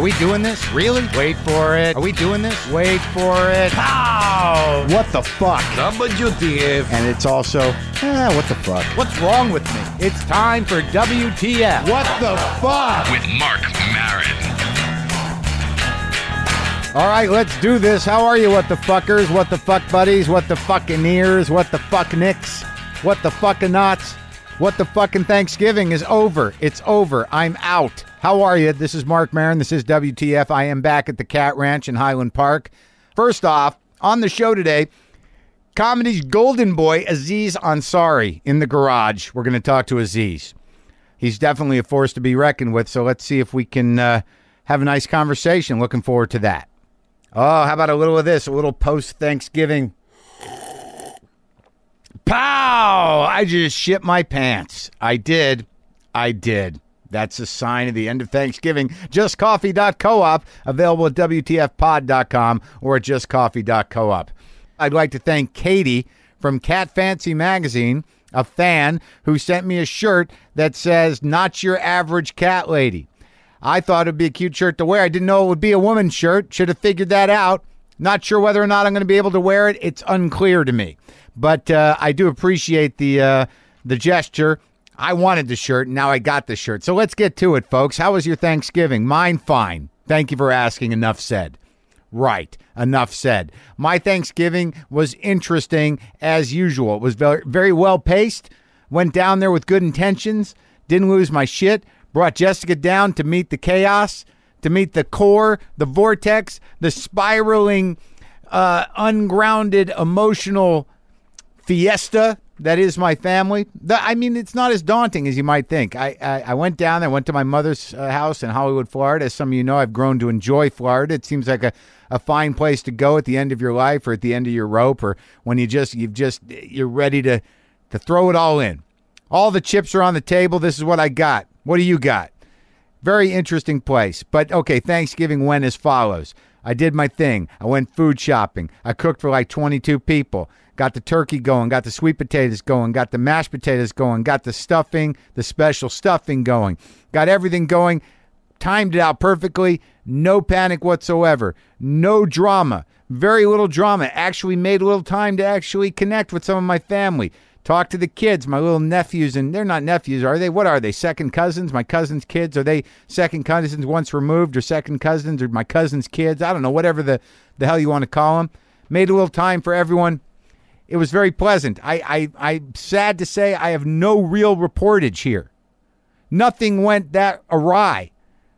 Are we doing this? Really? Wait for it. Are we doing this? Wait for it. Pow! What the fuck? WTF. And it's also, eh, what the fuck? What's wrong with me? It's time for WTF. What the fuck? with Marc Maron. All right, let's do this. How are you, what the fuckers? What the fuck buddies? What the fucking ears? What the fuck nicks? What the fucking knots? What the fucking Thanksgiving is over. It's over. I'm out. How are you? This is Marc Maron. This is WTF. I am back at the Cat Ranch in Highland Park. First off, on the show today, comedy's golden boy, Aziz Ansari, in the garage. We're going to talk to Aziz. He's definitely a force to be reckoned with, so let's see if we can uh, have a nice conversation. Looking forward to that. Oh, how about a little of this? A little post Thanksgiving. Pow! I just shit my pants. I did. I did. That's a sign of the end of Thanksgiving. JustCoffee.coop, available at WTFpod.com or at JustCoffee.coop. I'd like to thank Katie from Cat Fancy Magazine, a fan who sent me a shirt that says, Not Your Average Cat Lady. I thought it'd be a cute shirt to wear. I didn't know it would be a woman's shirt. Should have figured that out. Not sure whether or not I'm going to be able to wear it. It's unclear to me. But uh, I do appreciate the uh, the gesture. I wanted the shirt, and now I got the shirt. So let's get to it, folks. How was your Thanksgiving? Mine fine. Thank you for asking. Enough said. Right. Enough said. My Thanksgiving was interesting as usual. It was very, very well paced. Went down there with good intentions. Didn't lose my shit. Brought Jessica down to meet the chaos, to meet the core, the vortex, the spiraling, uh, ungrounded, emotional fiesta that is my family. I mean, it's not as daunting as you might think. I, I, I went down there, went to my mother's uh, house in Hollywood, Florida. As some of you know, I've grown to enjoy Florida. It seems like a, a fine place to go at the end of your life or at the end of your rope or when you just, you've just, you're ready to, to throw it all in. All the chips are on the table. This is what I got. What do you got? Very interesting place. But okay, Thanksgiving went as follows. I did my thing. I went food shopping. I cooked for like 22 people. Got the turkey going, got the sweet potatoes going, got the mashed potatoes going, got the stuffing, the special stuffing going. Got everything going. Timed it out perfectly. No panic whatsoever. No drama. Very little drama. Actually made a little time to actually connect with some of my family. Talk to the kids, my little nephews, and they're not nephews, are they? What are they? Second cousins? My cousin's kids? Are they second cousins once removed, or second cousins, or my cousin's kids? I don't know, whatever the, the hell you want to call them. Made a little time for everyone. It was very pleasant. I, I, I'm sad to say I have no real reportage here. Nothing went that awry.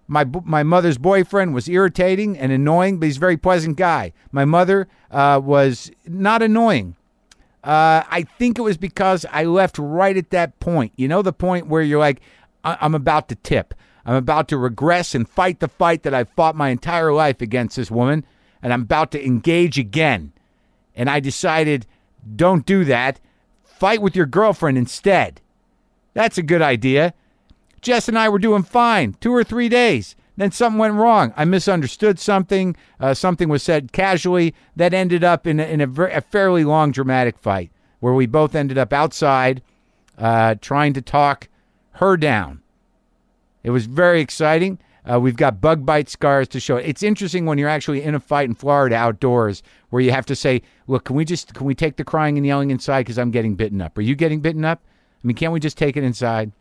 My my mother's boyfriend was irritating and annoying, but he's a very pleasant guy. My mother uh, was not annoying. Uh, I think it was because I left right at that point. You know, the point where you're like, I- I'm about to tip. I'm about to regress and fight the fight that I've fought my entire life against this woman, and I'm about to engage again. And I decided, don't do that. Fight with your girlfriend instead. That's a good idea. Jess and I were doing fine two or three days. Then something went wrong. I misunderstood something. Uh, something was said casually that ended up in a, in a, ver- a fairly long, dramatic fight where we both ended up outside uh, trying to talk her down. It was very exciting. Uh, we've got bug bite scars to show. It's interesting when you're actually in a fight in Florida outdoors where you have to say, "Look, can we just can we take the crying and yelling inside because I'm getting bitten up? Are you getting bitten up? I mean, can't we just take it inside?"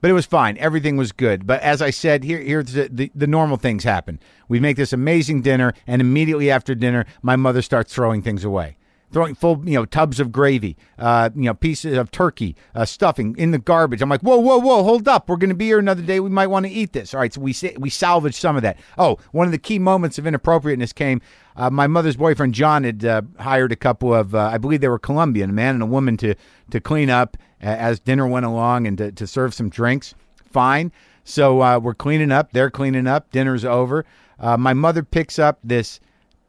But it was fine. Everything was good. But as I said, here here's the, the, the normal things happen. We make this amazing dinner, and immediately after dinner, my mother starts throwing things away. Throwing full, you know, tubs of gravy, uh, you know, pieces of turkey, uh, stuffing in the garbage. I'm like, whoa, whoa, whoa, hold up. We're going to be here another day. We might want to eat this. All right, so we we salvaged some of that. Oh, one of the key moments of inappropriateness came. Uh, my mother's boyfriend John had uh, hired a couple of, uh, I believe they were Colombian, a man and a woman, to to clean up as dinner went along and to, to serve some drinks. Fine. So uh, we're cleaning up. They're cleaning up. Dinner's over. My mother picks up this,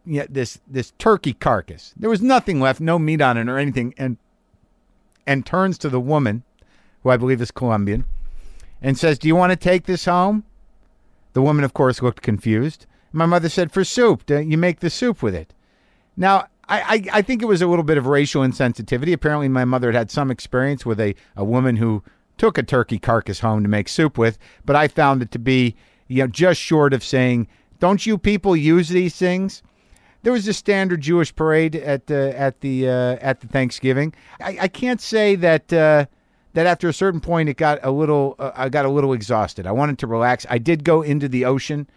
yeah, this this turkey carcass. There was nothing left, no meat on it or anything, and and turns to the woman, who I believe is Colombian, and says, "Do you want to take this home?" The woman, of course, looked confused. My mother said, "For soup. You make the soup with it." Now, I, I, I think it was a little bit of racial insensitivity. Apparently, my mother had had some experience with a, a woman who took a turkey carcass home to make soup with, but I found it to be you know, just short of saying, "Don't you people use these things?" There was a standard Jewish parade at the at the uh, at the Thanksgiving. I, I can't say that uh, that after a certain point it got a little uh, I got a little exhausted. I wanted to relax. I did go into the ocean.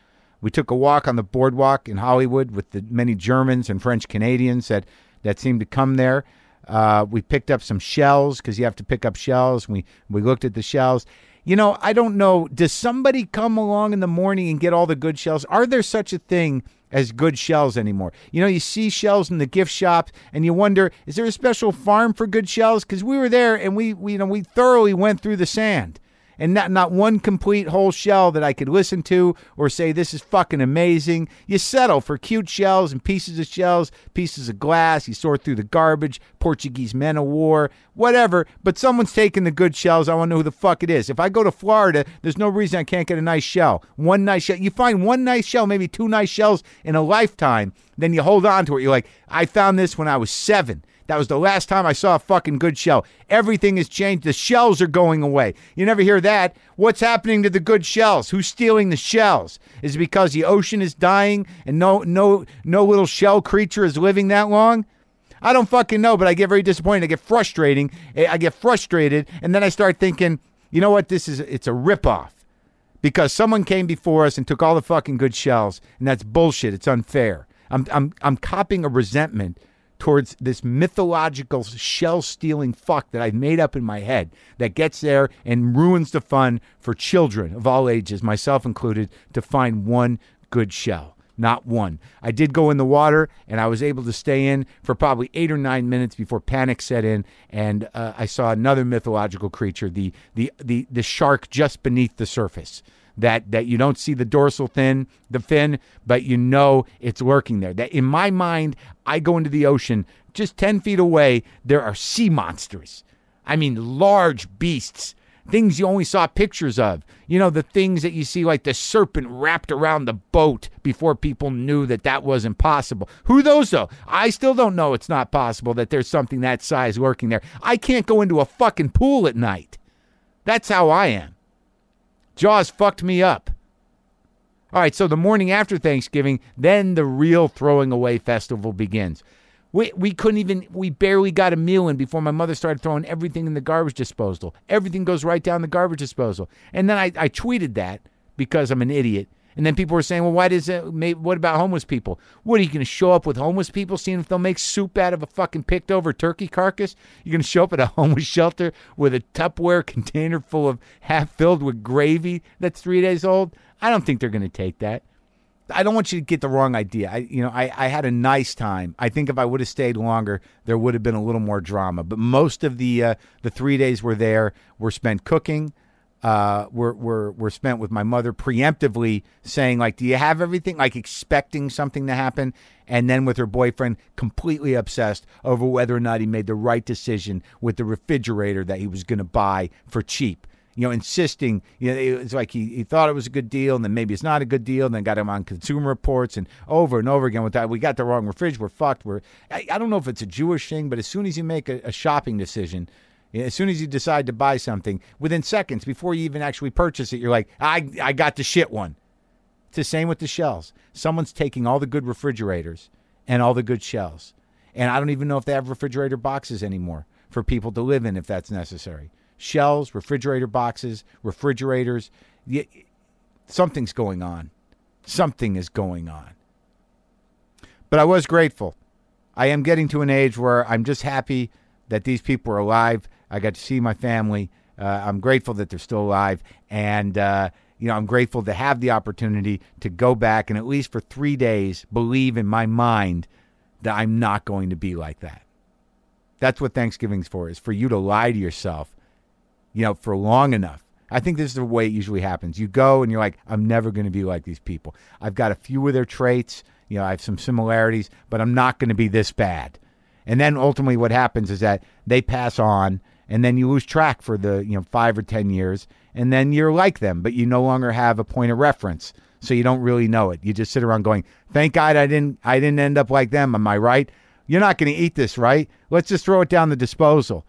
We took a walk on the boardwalk in Hollywood with the many Germans and French Canadians that that seemed to come there. Uh, we picked up some shells because you have to pick up shells. We we looked at the shells. You know, I don't know. Does somebody come along in the morning and get all the good shells? Are there such a thing as good shells anymore? You know, you see shells in the gift shop and you wonder, is there a special farm for good shells? Because we were there and we, we, you know, we thoroughly went through the sand and not not one complete whole shell that I could listen to or say this is fucking amazing. You settle for cute shells and pieces of shells, pieces of glass. You sort through the garbage, Portuguese men of war, whatever. But someone's taking the good shells. I want to know who the fuck it is. If I go to Florida, there's no reason I can't get a nice shell. One nice shell. You find one nice shell, maybe two nice shells in a lifetime. Then you hold on to it. You're like, I found this when I was seven. That was the last time I saw a fucking good shell. Everything has changed. The shells are going away. You never hear that. What's happening to the good shells? Who's stealing the shells? Is it because the ocean is dying and no no no little shell creature is living that long? I don't fucking know, but I get very disappointed. I get frustrating. Eh, I get frustrated, and then I start thinking, you know what? This is it's a ripoff because someone came before us and took all the fucking good shells, and that's bullshit. It's unfair. I'm I'm I'm copying a resentment towards this mythological shell stealing fuck that I've made up in my head that gets there and ruins the fun for children of all ages, myself included, to find one good shell. Not one. I did go in the water and I was able to stay in for probably eight or nine minutes before panic set in, and uh, I saw another mythological creature, the, the the the shark just beneath the surface that that you don't see the dorsal fin, the fin, but you know it's lurking there. That in my mind, I go into the ocean just 10 feet away, there are sea monsters. I mean, large beasts, things you only saw pictures of. You know, the things that you see, like the serpent wrapped around the boat before people knew that that wasn't possible. Who those, though? I still don't know it's not possible that there's something that size lurking there. I can't go into a fucking pool at night. That's how I am. Jaws fucked me up. All right, so the morning after Thanksgiving, then the real throwing away festival begins. We, we couldn't even, we barely got a meal in before my mother started throwing everything in the garbage disposal. Everything goes right down the garbage disposal. And then I, I tweeted that because I'm an idiot. And then people were saying, well, why does it, what about homeless people? What are you going to show up with homeless people, seeing if they'll make soup out of a fucking picked over turkey carcass? You're going to show up at a homeless shelter with a Tupperware container full of half filled with gravy that's three days old? I don't think they're going to take that. I don't want you to get the wrong idea. I, you know, I, I had a nice time. I think if I would have stayed longer, there would have been a little more drama. But most of the uh, the three days we're there were spent cooking, uh, were, were, were spent with my mother preemptively saying, like, do you have everything? Like expecting something to happen. And then with her boyfriend, completely obsessed over whether or not he made the right decision with the refrigerator that he was going to buy for cheap. You know, insisting, you know, it's like he, he thought it was a good deal, and then maybe it's not a good deal, and then got him on consumer reports and over and over again with that. We got the wrong refrigerator, we're fucked. We're, I, I don't know if it's a Jewish thing, but as soon as you make a, a shopping decision, as soon as you decide to buy something, within seconds before you even actually purchase it, you're like, I, I got the shit one. It's the same with the shells. Someone's taking all the good refrigerators and all the good shells. And I don't even know if they have refrigerator boxes anymore for people to live in if that's necessary. Shells, refrigerator boxes, refrigerators. Something's going on. Something is going on. But I was grateful. I am getting to an age where I'm just happy that these people are alive I got to see my family. Uh, I'm grateful that they're still alive, and uh, you know I'm grateful to have the opportunity to go back and at least for three days believe in my mind that I'm not going to be like that. That's what Thanksgiving's for: is for you to lie to yourself, you know, for long enough. I think this is the way it usually happens. You go and you're like, I'm never going to be like these people. I've got a few of their traits. You know, I have some similarities, but I'm not going to be this bad. And then ultimately, what happens is that they pass on and then you lose track for the you know five or ten years and then you're like them but you no longer have a point of reference. So you don't really know it. You just sit around going thank god i didn't i didn't end up like them. Am i right? You're not going to eat this right? Let's just throw it down the disposal.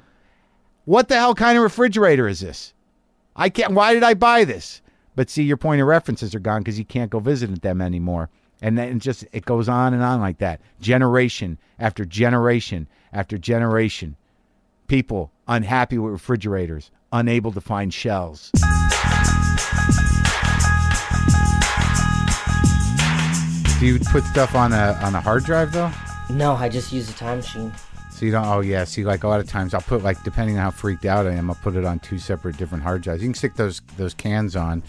What the hell kind of refrigerator is this? I can't why did i buy this? But see, your point of references are gone because you can't go visit them anymore. And then just it goes on and on like that, generation after generation after generation. People unhappy with refrigerators, unable to find shells. Do you put stuff on a on a hard drive though? No, I just use a time machine. So you don't. Oh yeah. See, like a lot of times, I'll put like depending on how freaked out I am, I'll put it on two separate different hard drives. You can stick those those cans on,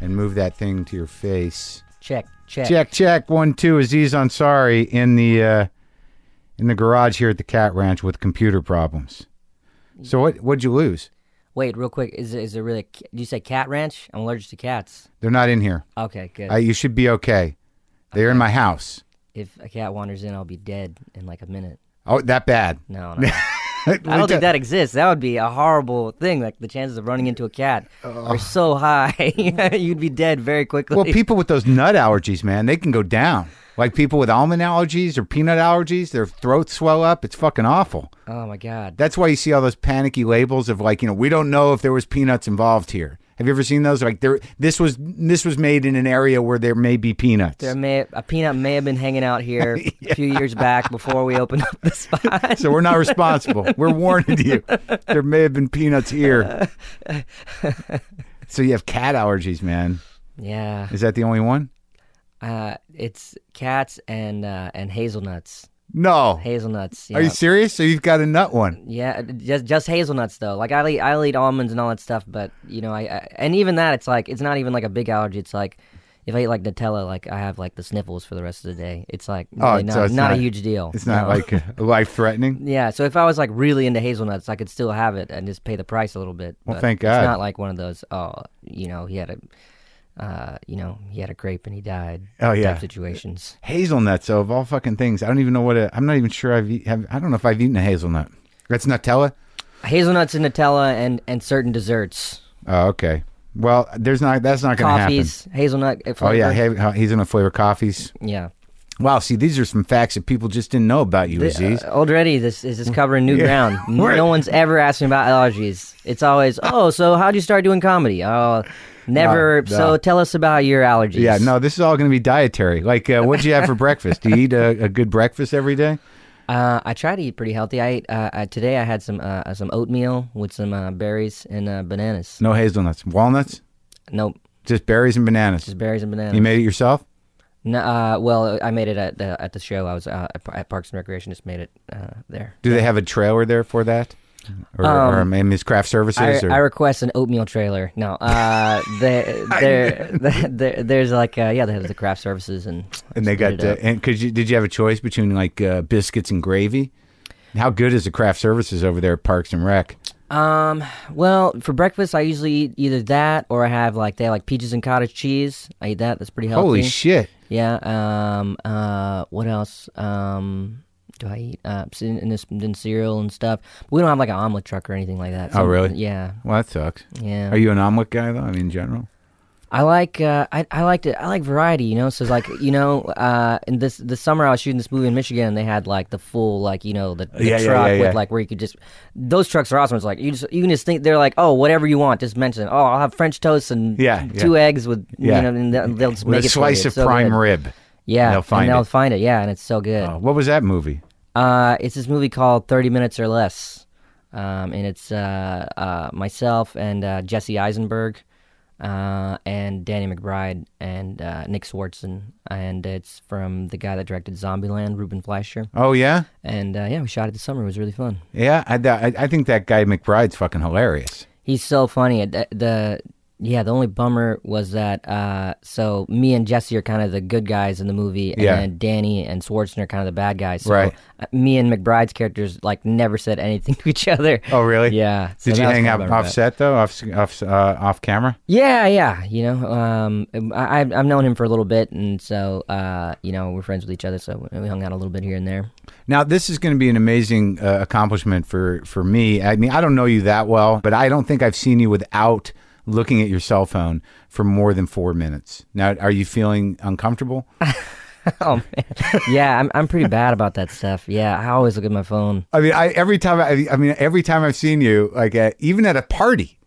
and move that thing to your face. Check, check. Check check one two Aziz Ansari in the uh, in the garage here at the Cat Ranch with computer problems. So what what'd you lose? Wait, real quick. Is it, is it really? Did you say cat ranch? I'm allergic to cats. They're not in here. Okay, good. Uh, you should be okay. They're in my house. if a cat wanders in, I'll be dead in like a minute. Oh, that bad. No, no. I don't think that exists. That would be a horrible thing. Like the chances of running into a cat are so high, you'd be dead very quickly. Well, people with those nut allergies, man, they can go down. Like people with almond allergies or peanut allergies, their throats swell up. It's fucking awful. oh my god. That's why you see all those panicky labels of like, you know, we don't know if there was peanuts involved here. Have you ever seen those? Like there, this was this was made in an area where there may be peanuts. There may a peanut may have been hanging out here a few years back before we opened up the spot. so we're not responsible. We're warning you. There may have been peanuts here. so you have cat allergies, man. yeah, Is that the only one? Uh, it's cats and uh, and hazelnuts. No. Hazelnuts. Are you serious? So you've got a nut one. Yeah, just just hazelnuts though. Like I eat I eat almonds and all that stuff, but you know I, I and even that it's like it's not even like a big allergy. It's like if I eat like Nutella, like I have like the sniffles for the rest of the day. It's like Oh, really so not, it's not a huge deal. It's not No. like life threatening. yeah. So if I was like really into hazelnuts, I could still have it and just pay the price a little bit. Well, but thank God. It's not like one of those. Oh, you know, he had a. Uh, you know, he had a grape and he died. Oh, type yeah. situations. Hazelnuts, though, of all fucking things. I don't even know what a, I'm not even sure I've have, I don't know if I've eaten a hazelnut. That's Nutella? Hazelnuts and Nutella and and certain desserts, Oh, okay. Well, there's not, that's not going to happen. coffees, hazelnut. uh, Oh, yeah. flavor. ha- He's in a flavor coffees. yeah. Wow. See, these are some facts that people just didn't know about you, Aziz. Uh, already, this is is covering new Yeah. ground. No, no one's ever asked me about allergies. It's always, oh, so how'd you start doing comedy? Oh, never. No. So tell us about your allergies. yeah, no, this is all going to be dietary. Like, uh, what'd you have for breakfast? Do you eat a, a good breakfast every day? Uh, I try to eat pretty healthy. I ate uh, uh, today. I had some uh, some oatmeal with some uh, berries and uh, bananas. No hazelnuts. Walnuts? Nope, Just berries and bananas. just berries and bananas. You made it yourself? No, uh, well, I made it at the at the show. I was uh, at, Parks and Recreation. Just made it uh, there. Do they have a trailer there for that? Or, Um, or maybe it's craft services? I, or? I request an oatmeal trailer. No, uh, there, there, there, there's like, uh, yeah, they have the craft services and and they got split it up. and could you did you have a choice between like uh, biscuits and gravy? How good is the craft services over there at Parks and Rec? Um, well, for breakfast, I usually eat either that or I have like they have like peaches and cottage cheese. I eat that. That's pretty healthy. Holy shit! Yeah. Um. Uh. What else? Um. Do I eat uh and, this, and cereal and stuff? We don't have like an omelet truck or anything like that. Oh, really? Yeah. Well, that sucks. Yeah. Are you an omelet guy though? I mean, in general. I like uh, I I like to I like variety, you know. So it's like you know, uh, in this this summer I was shooting this movie in Michigan, and they had like the full like you know the, the Yeah, truck yeah, yeah. with like where you could just those trucks are awesome. It's like you just you can just think they're like oh whatever you want, just mention it. Oh, I'll have French toast and Yeah, two eggs with Yeah. you know, and they'll, they'll just With make a it slice of so prime good. rib. Yeah, they'll find and they'll it. find it. Yeah, and it's so good. Oh, what was that movie? Uh, it's this movie called Thirty Minutes or Less, um, and it's uh, uh, myself and uh, Jesse Eisenberg, uh, and Danny McBride and uh, Nick Swardson, and it's from the guy that directed Zombieland, Ruben Fleischer, Oh yeah, and uh, yeah, we shot it this summer. It was really fun. yeah. I, I, I think that guy McBride's fucking hilarious. He's so funny. The, the yeah, the only bummer was that uh, so me and Jesse are kind of the good guys in the movie, and Yeah. Danny and Swardson are kind of the bad guys. So Right. uh, me and McBride's characters like never said anything to each other. Oh really? Yeah. so Did you hang out off set though, off off uh, off camera? Yeah, yeah. You know, um, I, I've I've known him for a little bit, and so uh, you know we're friends with each other, so we hung out a little bit here and there. Now, this is going to be an amazing uh, accomplishment for, for me. I mean, I don't know you that well, but I don't think I've seen you without looking at your cell phone for more than four minutes. Now, are you feeling uncomfortable? oh man, yeah, I'm I'm pretty bad about that stuff. Yeah, I always look at my phone. I mean, I every time I, I mean, every time I've seen you, like at, even at a party,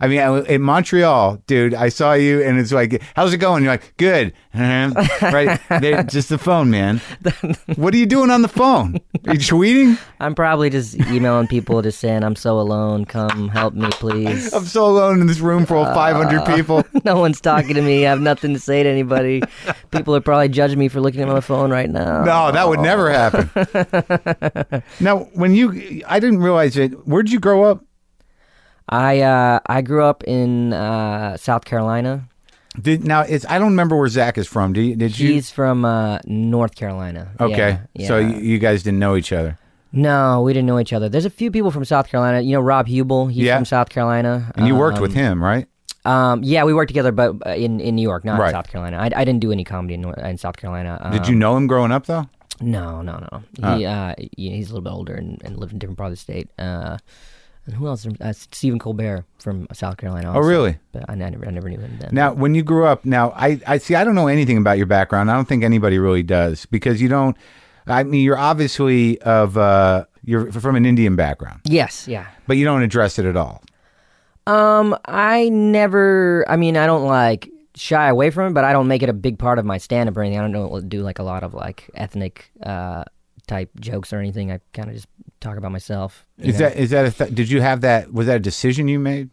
I mean, I- in Montreal, dude, I saw you, and it's like, "How's it going?" You're like, "Good." Uh-huh. right? They're just the phone, man. what are you doing on the phone? Are you tweeting? I'm probably just emailing people, just saying I'm so alone. Come help me, please. I'm so alone in this room full of 500 people. no one's talking to me. I have nothing to say to anybody. People are probably judging me for looking at my phone right now. No, that would never happen. now, when you, I didn't realize it. Where'd you grow up? I uh, I grew up in uh, South Carolina. Did now? It's I don't remember where Zach is from. Did you? Did you? He's from uh, North Carolina. okay, Yeah, so yeah. you, you guys didn't know each other, no, we didn't know each other. There's a few people from South Carolina. You know, Rob Huebel. He's Yeah. from South Carolina. and you worked with Um, him, right? Um, yeah, we worked together, but uh, in in New York, not Right. in South Carolina. I, I didn't do any comedy in, in South Carolina. Um, Did you know him growing up though? No, no, no. He, uh, yeah, he's a little bit older and, and lived in a different part of the state. Uh, and who else? Uh, Stephen Colbert from South Carolina. Oh, really? But I, never, I never knew him then. Now, when you grew up, now I, I see. I don't know anything about your background. I don't think anybody really does because you don't. I mean, you're obviously of uh, you're from an Indian background, Yes, yeah. but you don't address it at all. Um, I never. I mean, I don't like shy away from it, but I don't make it a big part of my stand-up or anything. I don't know, do like a lot of like ethnic uh type jokes or anything. I kind of just talk about myself. Is know? that is that a th- did you have that? Was that a decision you made?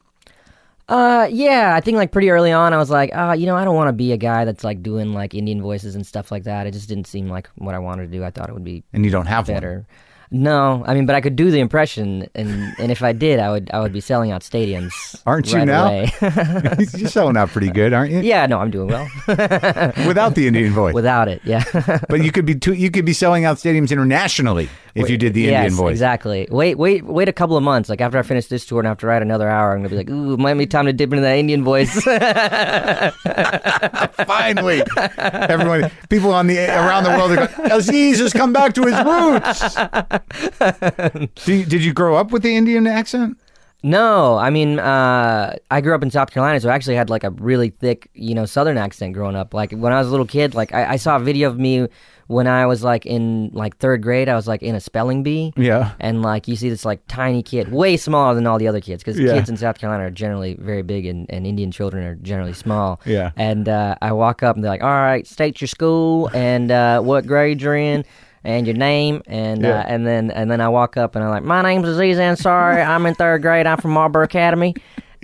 Uh, yeah, I think like pretty early on, I was like, ah, you know, I don't want to be a guy that's like doing like Indian voices and stuff like that. It just didn't seem like what I wanted to do. I thought it would be And you don't have one. better. No, I mean, but I could do the impression, and and if I did, I would I would be selling out stadiums. Aren't you now? You're selling out pretty good, aren't you? yeah, no, I'm doing well Without the Indian voice, without it. Yeah, but you could be too, you could be selling out stadiums internationally if you did the yes, Indian voice. exactly. Wait, wait, wait a couple of months. Like after I finish this tour and have to write another hour, I'm gonna be like, ooh, might be time to dip into that Indian voice. Finally, everyone, people on the around the world are going, oh, Aziz has come back to his roots. You- did you grow up with the Indian accent? No, I mean, uh, I grew up in South Carolina, so I actually had like a really thick, you know, Southern accent growing up. Like when I was a little kid, like I, I saw a video of me when I was like in like third grade. I was like in a spelling bee, Yeah. and like you see this like tiny kid, way smaller than all the other kids, because Yeah. kids in South Carolina are generally very big, and, and Indian children are generally small. Yeah. And uh, I walk up and they're like, "All right, state your school and uh, what grade you're in." And your name, and Yeah. uh, and then and then I walk up and I'm like, my name's Aziz Ansari. I'm in third grade. I'm from Marlboro Academy,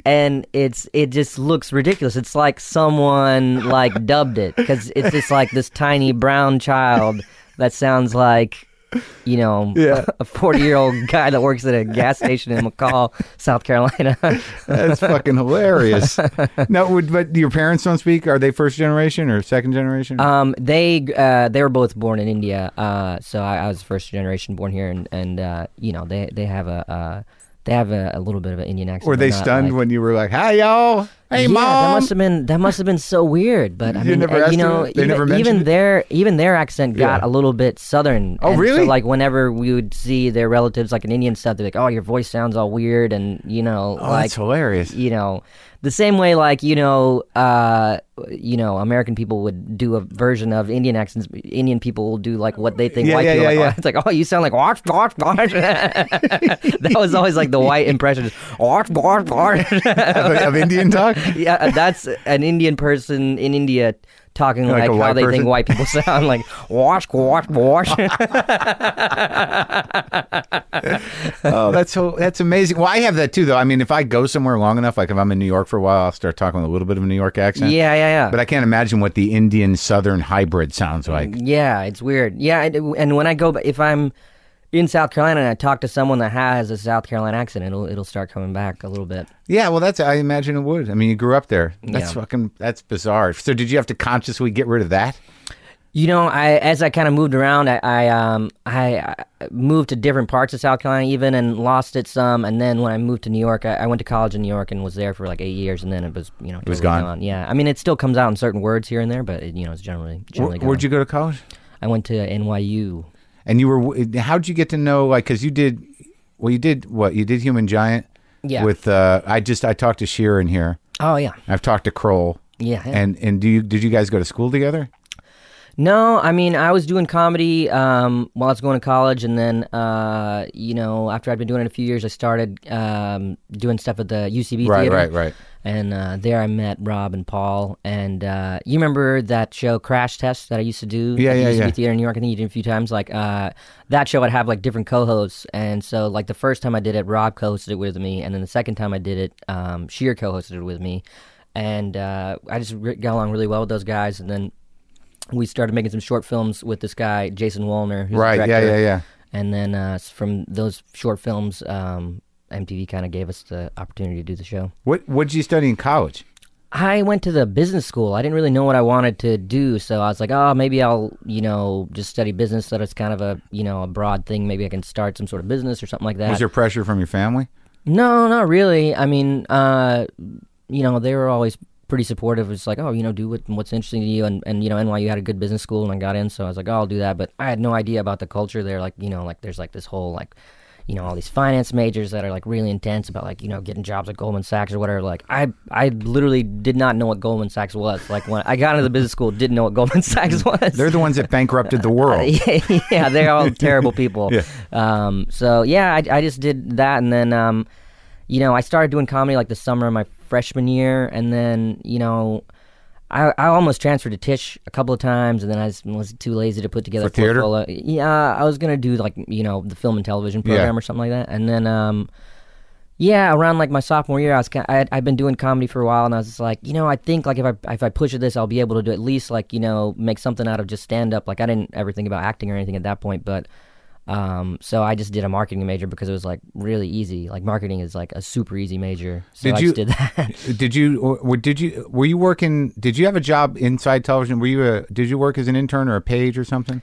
and it's it just looks ridiculous. It's like someone like dubbed it because it's just like this tiny brown child that sounds like you know Yeah. a 40 year old guy that works at a gas station in McColl, South Carolina. That's fucking hilarious. no, would, but your parents don't speak. Are they first generation or second generation? Um, they uh, they were both born in India, uh, so I, I was first generation born here, and and uh, you know they they have a uh, they have a, a little bit of an Indian accent. were they stunned like- when you were like, "Hi, y'all. Hey, yeah, mom." that must have been that must have been so weird. But I You mean, never uh, you know. They even, never even their even their accent got Yeah. a little bit southern. Oh, And really? So like whenever we would see their relatives, like in Indian stuff, they're like, "Oh, your voice sounds all weird," and you know, oh, like that's hilarious. you know the same way like you know uh you know american people would do a version of indian accents indian people will do like what they think Yeah, white yeah, people yeah, like, yeah. it's like oh you sound like watch watch watch that was always like the white impression watch watch of, of Indian talk. yeah that's an indian person in india talking Like like, how they person? think white people sound like wash, wash, wash. Oh, that's so that's amazing. Well, I have that too, though. I mean, if I go somewhere long enough, like if I'm in New York for a while, I'll start talking with a little bit of a New York accent. yeah yeah yeah But I can't imagine what the Indian Southern hybrid sounds like. Yeah, it's weird. Yeah, and, and when I go, if I'm in South Carolina and I talk to someone that has a South Carolina accent, it'll it'll start coming back a little bit. Yeah, well, that's I imagine it would. I mean, you grew up there. That's Yeah. fucking that's bizarre. So, did you have to consciously get rid of that? You know, I as I kind of moved around, I I, um, I I moved to different parts of South Carolina even and lost it some. And then when I moved to New York, I, I went to college in New York and was there for like eight years, and then it was you know it was totally gone. Yeah, I mean it still comes out in certain words here and there, but it, you know it's generally generally. Where, would you go to college? I went to NYU. And you were how'd you get to know like because you did well you did what you did Human Giant Yeah. with uh I just I talked to Sheeran here Oh yeah, I've talked to Kroll yeah. yeah. and and do you did you guys go to school together No, I mean I was doing comedy um, while I was going to college, and then uh, you know after I'd been doing it a few years, I started um, doing stuff at the UCB theater. Right, theater. right, right. And uh, there I met Rob and Paul. And uh, you remember that show Crash Test that I used to do? Yeah, at the yeah, yeah. Theater in New York. I think you did it a few times. Like uh, that show, I'd have like different co-hosts. And so like the first time I did it, Rob co-hosted it with me, and then the second time I did it, um, Scheer co-hosted it with me. And uh, I just re- got along really well with those guys. And then we started making some short films with this guy Jason Woliner, Right, yeah, yeah, yeah. And then uh, from those short films, um, MTV kind of gave us the opportunity to do the show. What what did you study in college? I went to the business school. I didn't really know what I wanted to do, so I was like, oh, maybe I'll, you know, just study business. That it's kind of a, you know, a broad thing. Maybe I can start some sort of business or something like that. Was there pressure from your family? No, not really. I mean, uh, you know, they were always pretty supportive. It's like, oh, you know, do what, what's interesting to you. And, and, you know, NYU had a good business school and I got in. So I was like, oh, I'll do that. But I had no idea about the culture there. Like, you know, like there's like this whole, like, you know, all these finance majors that are like really intense about like, you know, getting jobs at Goldman Sachs or whatever. Like, I, I literally did not know what Goldman Sachs was. Like, when I got into the business school, didn't know what Goldman Sachs was. They're the ones that bankrupted the world. yeah, yeah, they're all terrible people. Yeah. Um, so yeah, I, I just did that, and then um, you know, I started doing comedy like the summer of my freshman year, and then you know, I I almost transferred to Tisch a couple of times, and then I was too lazy to put together For theater? a portfolio. Yeah, I was gonna do like you know the film and television program Yeah. or something like that, and then um. Yeah, around like my sophomore year, I was I had, I'd been doing comedy for a while, and I was just like, you know, I think like if I if I push at this, I'll be able to do at least like you know make something out of just stand up. Like I didn't ever think about acting or anything at that point, but um, so I just did a marketing major because it was like really easy. Like marketing is like a super easy major. So Did I you- just did that. Did you or, or did you were you working did you have a job inside television? Were you a did you work as an intern or a page or something?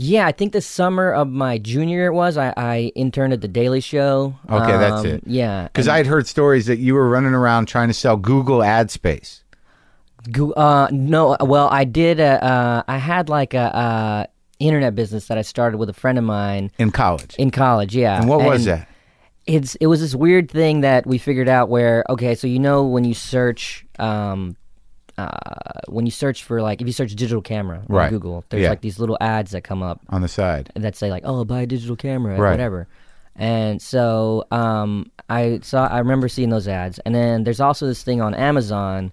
yeah, I think the summer of my junior year it was I, I interned at the Daily Show. Okay, that's Um, it. Yeah, Because I had heard stories that you were running around trying to sell Google ad space. Go- uh, no, well, I did. Uh, uh, I had like a uh, internet business that I started with a friend of mine in college. in college. Yeah, and what was that? it's it was this weird thing that we figured out where okay so you know when you search um uh when you search for like if you search digital camera on Right. google there's Yeah. like these little ads that come up On the side. that say like oh buy a digital camera or Right. whatever and so um i saw i remember seeing those ads and then there's also this thing on amazon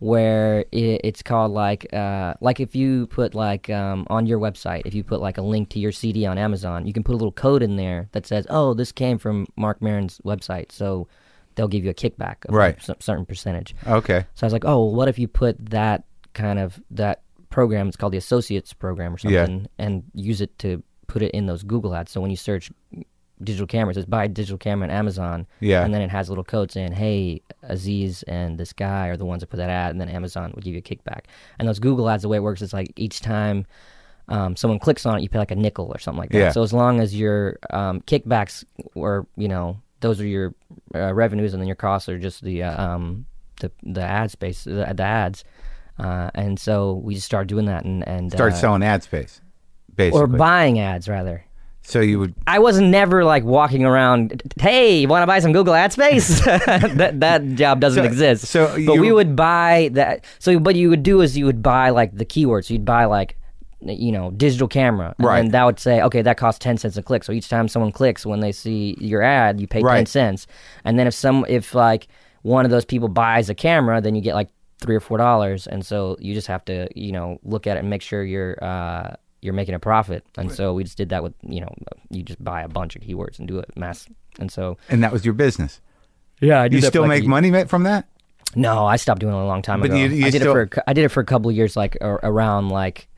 where it, it's called like uh, like if you put like um, on your website if you put like a link to your cd on amazon you can put a little code in there that says oh this came from Marc Maron's website so they'll give you a kickback of Right. a certain percentage Okay. so i was like oh well, what if you put that kind of that program it's called the associates program or something Yeah. something and use it to put it in those google ads so when you search digital camera it says buy a digital camera on amazon Yeah. and then it has little code saying hey aziz and this guy are the ones that put that ad and then amazon would give you a kickback and those google ads the way it works is like each time um, someone clicks on it you pay like a nickel or something like that Yeah. so as long as your um, kickbacks or you know those are your uh, revenues and then your costs are just the uh, um, the, the ad space the, the ads uh, and so we just started doing that and, and Started uh, selling ad space. Basically. or buying ads rather so you would I was never like walking around. Hey, you want to buy some Google Ad Space? that that job doesn't So- exist. so but you- we would buy that. So what you would do is you would buy like the keywords. So you'd buy like you know digital camera, and Right. And that would say okay that costs ten cents a click. So each time someone clicks when they see your ad, you pay ten cents. And then if some if like one of those people buys a camera, then you get like three or four dollars. And so you just have to you know look at it and make sure you're. Uh, you're making a profit, and so we just did that with you know you just buy a bunch of keywords and do it mass, and so and that was your business. yeah, I You still make money from that? No, I stopped doing it a long time But ago. you- you I did still- it for a I did it for a couple of years, like around like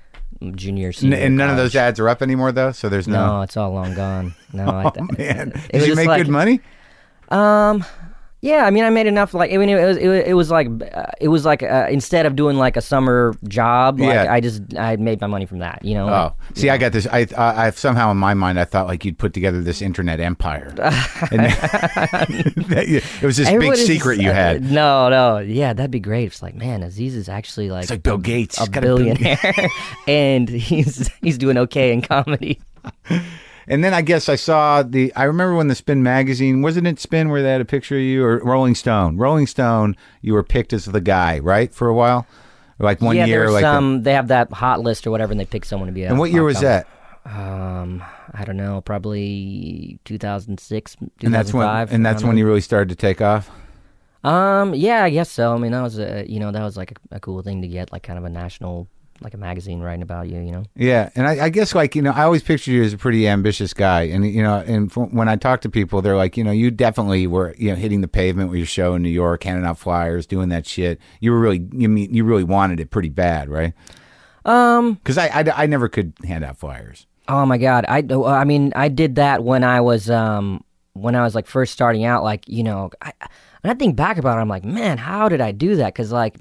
junior, N- senior. and none of those ads are up anymore though, so there's no, No, it's all long gone. No, I, Oh man. it Did was you just make like- good money? Um, yeah, I mean, I made enough. Like, I mean, it was it was, it was like uh, it was like uh, instead of doing like a summer job, like Yeah. I just I made my money from that. You know. Oh, see, I got this. I, I, I somehow in my mind, I thought like you'd put together this internet empire. And that you- it was this big is- secret you had. no, no, yeah, that'd be great. It's like, man, Aziz is actually like, It's like Bill Gates. a got a billionaire, and he's he's doing okay in comedy. And then I guess I saw the. I remember when the Spin magazine wasn't it Spin where they had a picture of you or Rolling Stone. Rolling Stone, you were picked as the guy, right, for a while. Like one yeah, year, there's like. the- they have that hot list or whatever, and they pick someone to be. On. And what year was that? Um, I don't know, probably 2006, 2005. And that's when. And that's when you really started to take off. Um, yeah, I guess so. I mean, that was a, you know, that was like a, a cool thing to get, like kind of a national, like a magazine writing about you, you know. Yeah, and I, I guess like you know, I always pictured you as a pretty ambitious guy, and you know, and when I talk to people, they're like, you know, you definitely were, you know, hitting the pavement with your show in New York, handing out flyers, doing that shit. You were really, you mean, you really wanted it pretty bad, right? Um, Because I, I, I never could hand out flyers. Oh my god, I I mean I did that when I was um when I was like first starting out like you know I and I think back about it I'm like man how did I do that cuz like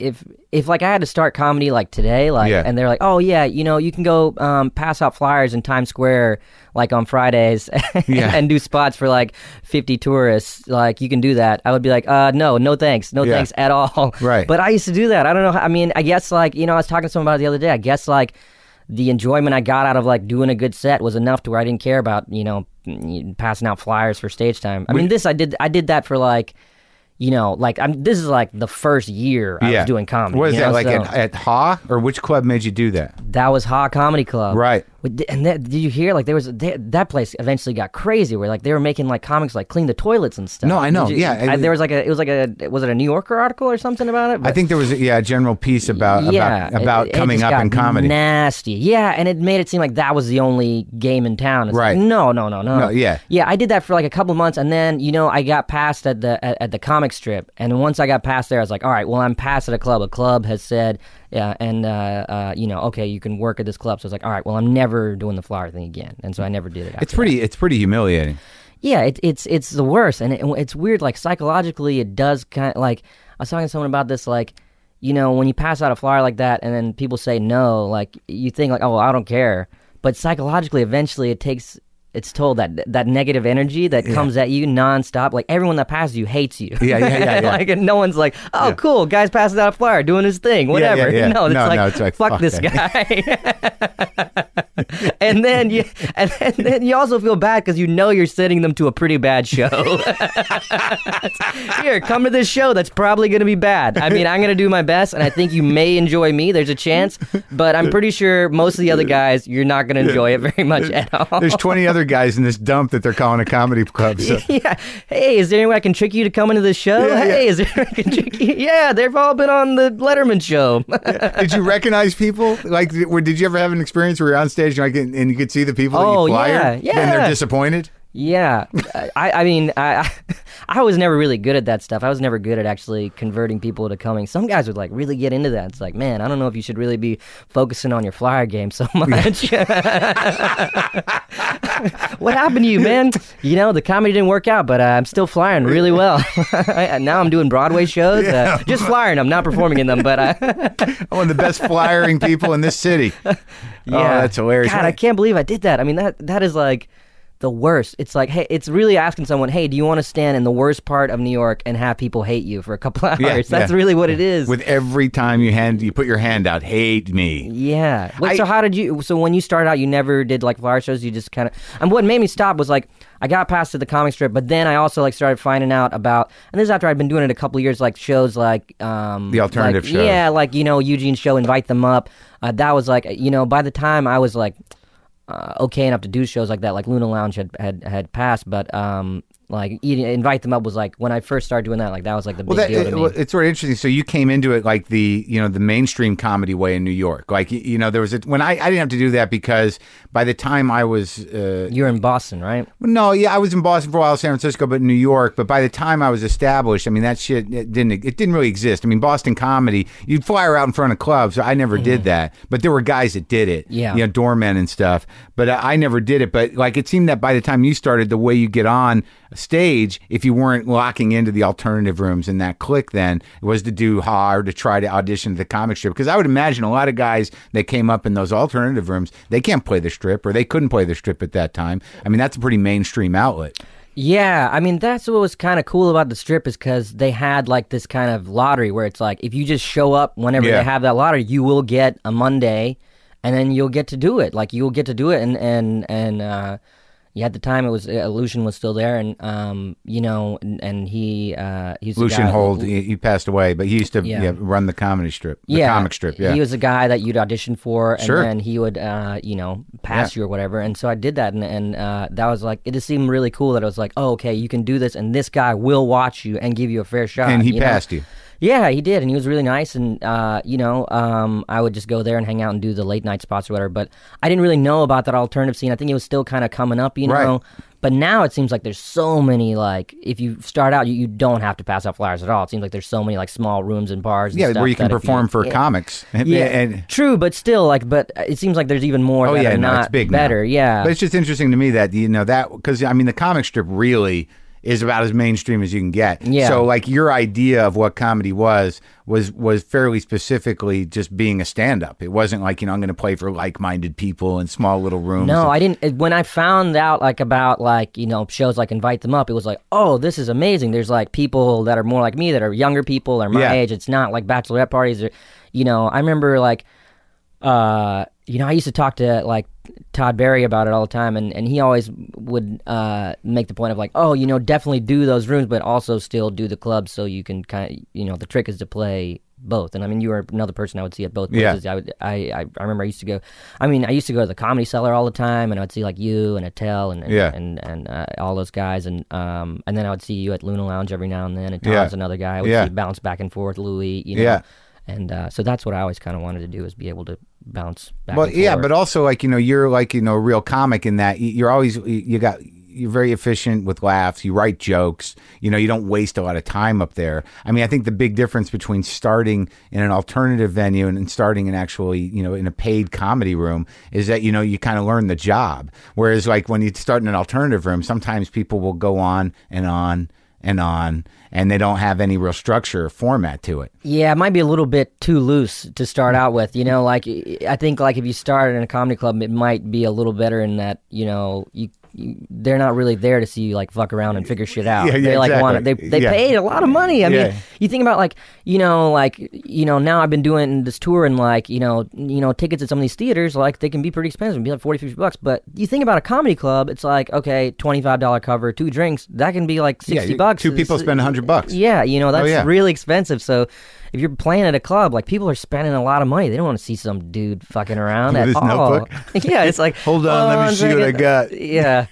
if if like I had to start comedy like today like Yeah. and they're like oh yeah you know you can go um pass out flyers in Times Square like on Fridays Yeah. and do spots for like 50 tourists like you can do that I would be like uh no no thanks no Yeah. thanks at all Right. but I used to do that I don't know how, I mean I guess like you know I was talking to someone about it the other day I guess like the enjoyment I got out of like doing a good set was enough to where I didn't care about you know passing out flyers for stage time. I mean, this I did I did that for like you know like I'm this is like the first year I was doing comedy. What is you that know, like so at, at Ha or which club made you do that? that was Ha Comedy Club, Right. And that, did you hear like there was they, that place eventually got crazy where like they were making like comics like clean the toilets and stuff. No, I know. You- Yeah, I, there was like a it was like a was it a New Yorker article or something about it? I think there was a, yeah a general piece about yeah, about about it- coming up got in comedy. Nasty, yeah, and it made it seem like that was the only game in town. It's Right. Like, no, no, no, no. No, yeah. Yeah, I did that for like a couple months, and then you know I got passed at the at, at the comic strip, and once I got past there, I was like, all right, well I'm past at a club. A club has said, yeah, and uh, uh, you know, okay, you can work at this club. So I was like, all right, well I'm never doing the flyer thing again, and so I never did it. It's pretty it's pretty humiliating. yeah, it, it's it's the worst, and it, it's weird. Like psychologically, it does kind of like I was talking to someone about this. Like, you know, when you pass out a flyer like that, and then people say no, like you think like, oh, well, I don't care. But psychologically, eventually, it takes it's told that that negative energy that comes at you nonstop. Like everyone that passes you hates you. Yeah, yeah, yeah, yeah. like and no one's like, oh, Yeah. cool, guy's passing out a flyer, doing his thing, Yeah, yeah, whatever. yeah. No, it's No, like, no, it's like, fuck, fuck this guy. and then you and, and then you also feel bad because you know you're sending them to a pretty bad show. Here, come to this show that's probably going to be bad. I mean, I'm going to do my best, and I think you may enjoy me. There's a chance, but I'm pretty sure most of the other guys, you're not going to enjoy it very much at all. There's 20 other guys in this dump that they're calling a comedy club. So. yeah. Hey, is there any way I can trick you to come into the show? Yeah, hey, yeah. is there any way I can trick you? Yeah, they've all been on the Letterman show. did you recognize people? Like, did you ever have an experience where you're on stage and, like, and you could see the people Oh, that you oh, flyer? yeah, And yeah. they're disappointed? Yeah, I, I mean, I, I was never really good at that stuff. I was never good at actually converting people to coming. Some guys would like really get into that. It's like, man, I don't know if you should really be focusing on your flyer game so much. what happened to you, man? You know, the comedy didn't work out, but uh, I'm still flying really well. now I'm doing Broadway shows, uh, just flying I'm not performing in them. But uh, I'm One of the best flyering people in this city. yeah, Oh, that's hilarious. God, I can't believe I did that. I mean, that that is like the worst. It's like, hey, it's really asking someone, hey, do you want to stand in the worst part of New York and have people hate you for a couple hours? Yeah, That's yeah. really what it is. With every time you hand, you put your hand out, hate me. yeah. Wait, I- so how did you? So when you started out, you never did like flyer shows. You just kind of. And what made me stop was like I got past to the comic strip, but then I also like started finding out about. And this is after I'd been doing it a couple years, like shows like um The alternative like, shows. Yeah, like you know Eugene's show, invite them up. Uh, that was like you know by the time I was like uh, okay enough to do shows like that. Like Luna Lounge had had, had passed, but um, like eating, invite them up was like when I first started doing that. Like that was like the Well, big that, deal it, well, it's sort of interesting. So you came into it like the you know the mainstream comedy way in New York. Like you- know there was a, when I I didn't have to do that because by the time I was uh, You're in Boston, right? no yeah I was in Boston for a while, San Francisco, but New York. But by the time I was established, I mean that shit it didn't it didn't really exist. I mean Boston comedy you'd flyer out in front of clubs. I never did that, but there were guys that did it. Mm-hmm. Yeah. you know doormen and stuff. But I, I never did it. But like it seemed that by the time you started, the way you get on stage, if you weren't locking into the alternative rooms in that click then was to do hard to try to audition the comic strip. Because I would imagine a lot of guys that came up in those alternative rooms, they can't play the strip or they couldn't play the strip at that time. I mean, that's a pretty mainstream outlet. Yeah, I mean that's what was kind of cool about the strip is because they had like this kind of lottery where it's like if you just show up whenever Yeah. they have that lottery, you will get a Monday, and then you'll get to do it. Like you'll get to do it, and and and uh, Yeah, at the time it was uh, Lucien was still there, and um, you know, and, and he uh, he's Lucien Hold, he, he passed away, but he used to Yeah. yeah, run the comedy strip, the yeah, comic strip. Yeah, He was a guy that you'd audition for, and Sure. then he would, uh, you know, pass you or whatever. And so I did that, and, and uh, that was like, it just seemed really cool that it was like, oh, okay, you can do this, and this guy will watch you and give you a fair shot. and he you know? passed you. Yeah, he did, and he was really nice. And uh, you know, um, I would just go there and hang out and do the late night spots or whatever. But I didn't really know about that alternative scene. I think it was still kind of coming up, you know. Right. But now it seems like there's so many like if you start out, you, you don't have to pass out flyers at all. It seems like there's so many like small rooms and bars. And Yeah, where you can perform for yeah. comics. And, Yeah, and- true, but still, like, but it seems like there's even more oh that yeah, are no, not it's big now. better. Yeah, But it's just interesting to me that you know that because I mean the comic strip really is about as mainstream as you can get. Yeah. So like your idea of what comedy was was was fairly specifically just being a stand up. It wasn't like you know I'm going to play for like minded people in small little rooms. No, I didn't. When I found out like about like you know shows like Invite Them Up, it was like, oh, this is amazing. There's like people that are more like me, that are younger people, or my Yeah. age. It's not like bachelorette parties. Or, you know, I remember like, uh, you know, I used to talk to like Todd Barry about it all the time, and, and he always would uh, make the point of like, oh, you know, definitely do those rooms, but also still do the clubs, so you can kind of, you know, the trick is to play both. And I mean, you were another person I would see at both places. Yeah. I would, I, I, remember I used to go. I mean, I used to go to the Comedy Cellar all the time, and I would see like you and Attell and and Yeah. and, and uh, all those guys, and um, and then I would see you at Luna Lounge every now and then, and Yeah. Todd's another guy. I would Yeah. see bounce back and forth, Louis, you know. Yeah. And uh, so that's what I always kind of wanted to do is be able to bounce back. Well, yeah, but also like you know you're like you know a real comic in that you're always you got you're very efficient with laughs. You write jokes. You know you don't waste a lot of time up there. I mean, I think the big difference between starting in an alternative venue and, and starting in actually you know in a paid comedy room is that you know you kind of learn the job. Whereas like when you start in an alternative room, sometimes people will go on and on and on, and they don't have any real structure or format to it. Yeah, it might be a little bit too loose to start out with. You know, like I think like if you start in a comedy club, it might be a little better in that you know you. You they're not really there to see you like fuck around and figure shit out. Yeah, yeah, they like exactly. want they they Yeah. paid a lot of money. I Yeah. mean, you think about like you know like you know now I've been doing this tour and like you know you know tickets at some of these theaters like they can be pretty expensive, be like 40, 50 bucks. But you think about a comedy club, it's like okay, twenty five dollar cover, two drinks, that can be like sixty bucks. Two people It's- spend a hundred bucks. yeah, you know oh, that's Oh, really expensive. So if you're playing at a club, like people are spending a lot of money. They don't want to see some dude fucking around With at all. notebook? yeah, it's like Hold on, let me see what I got. Yeah.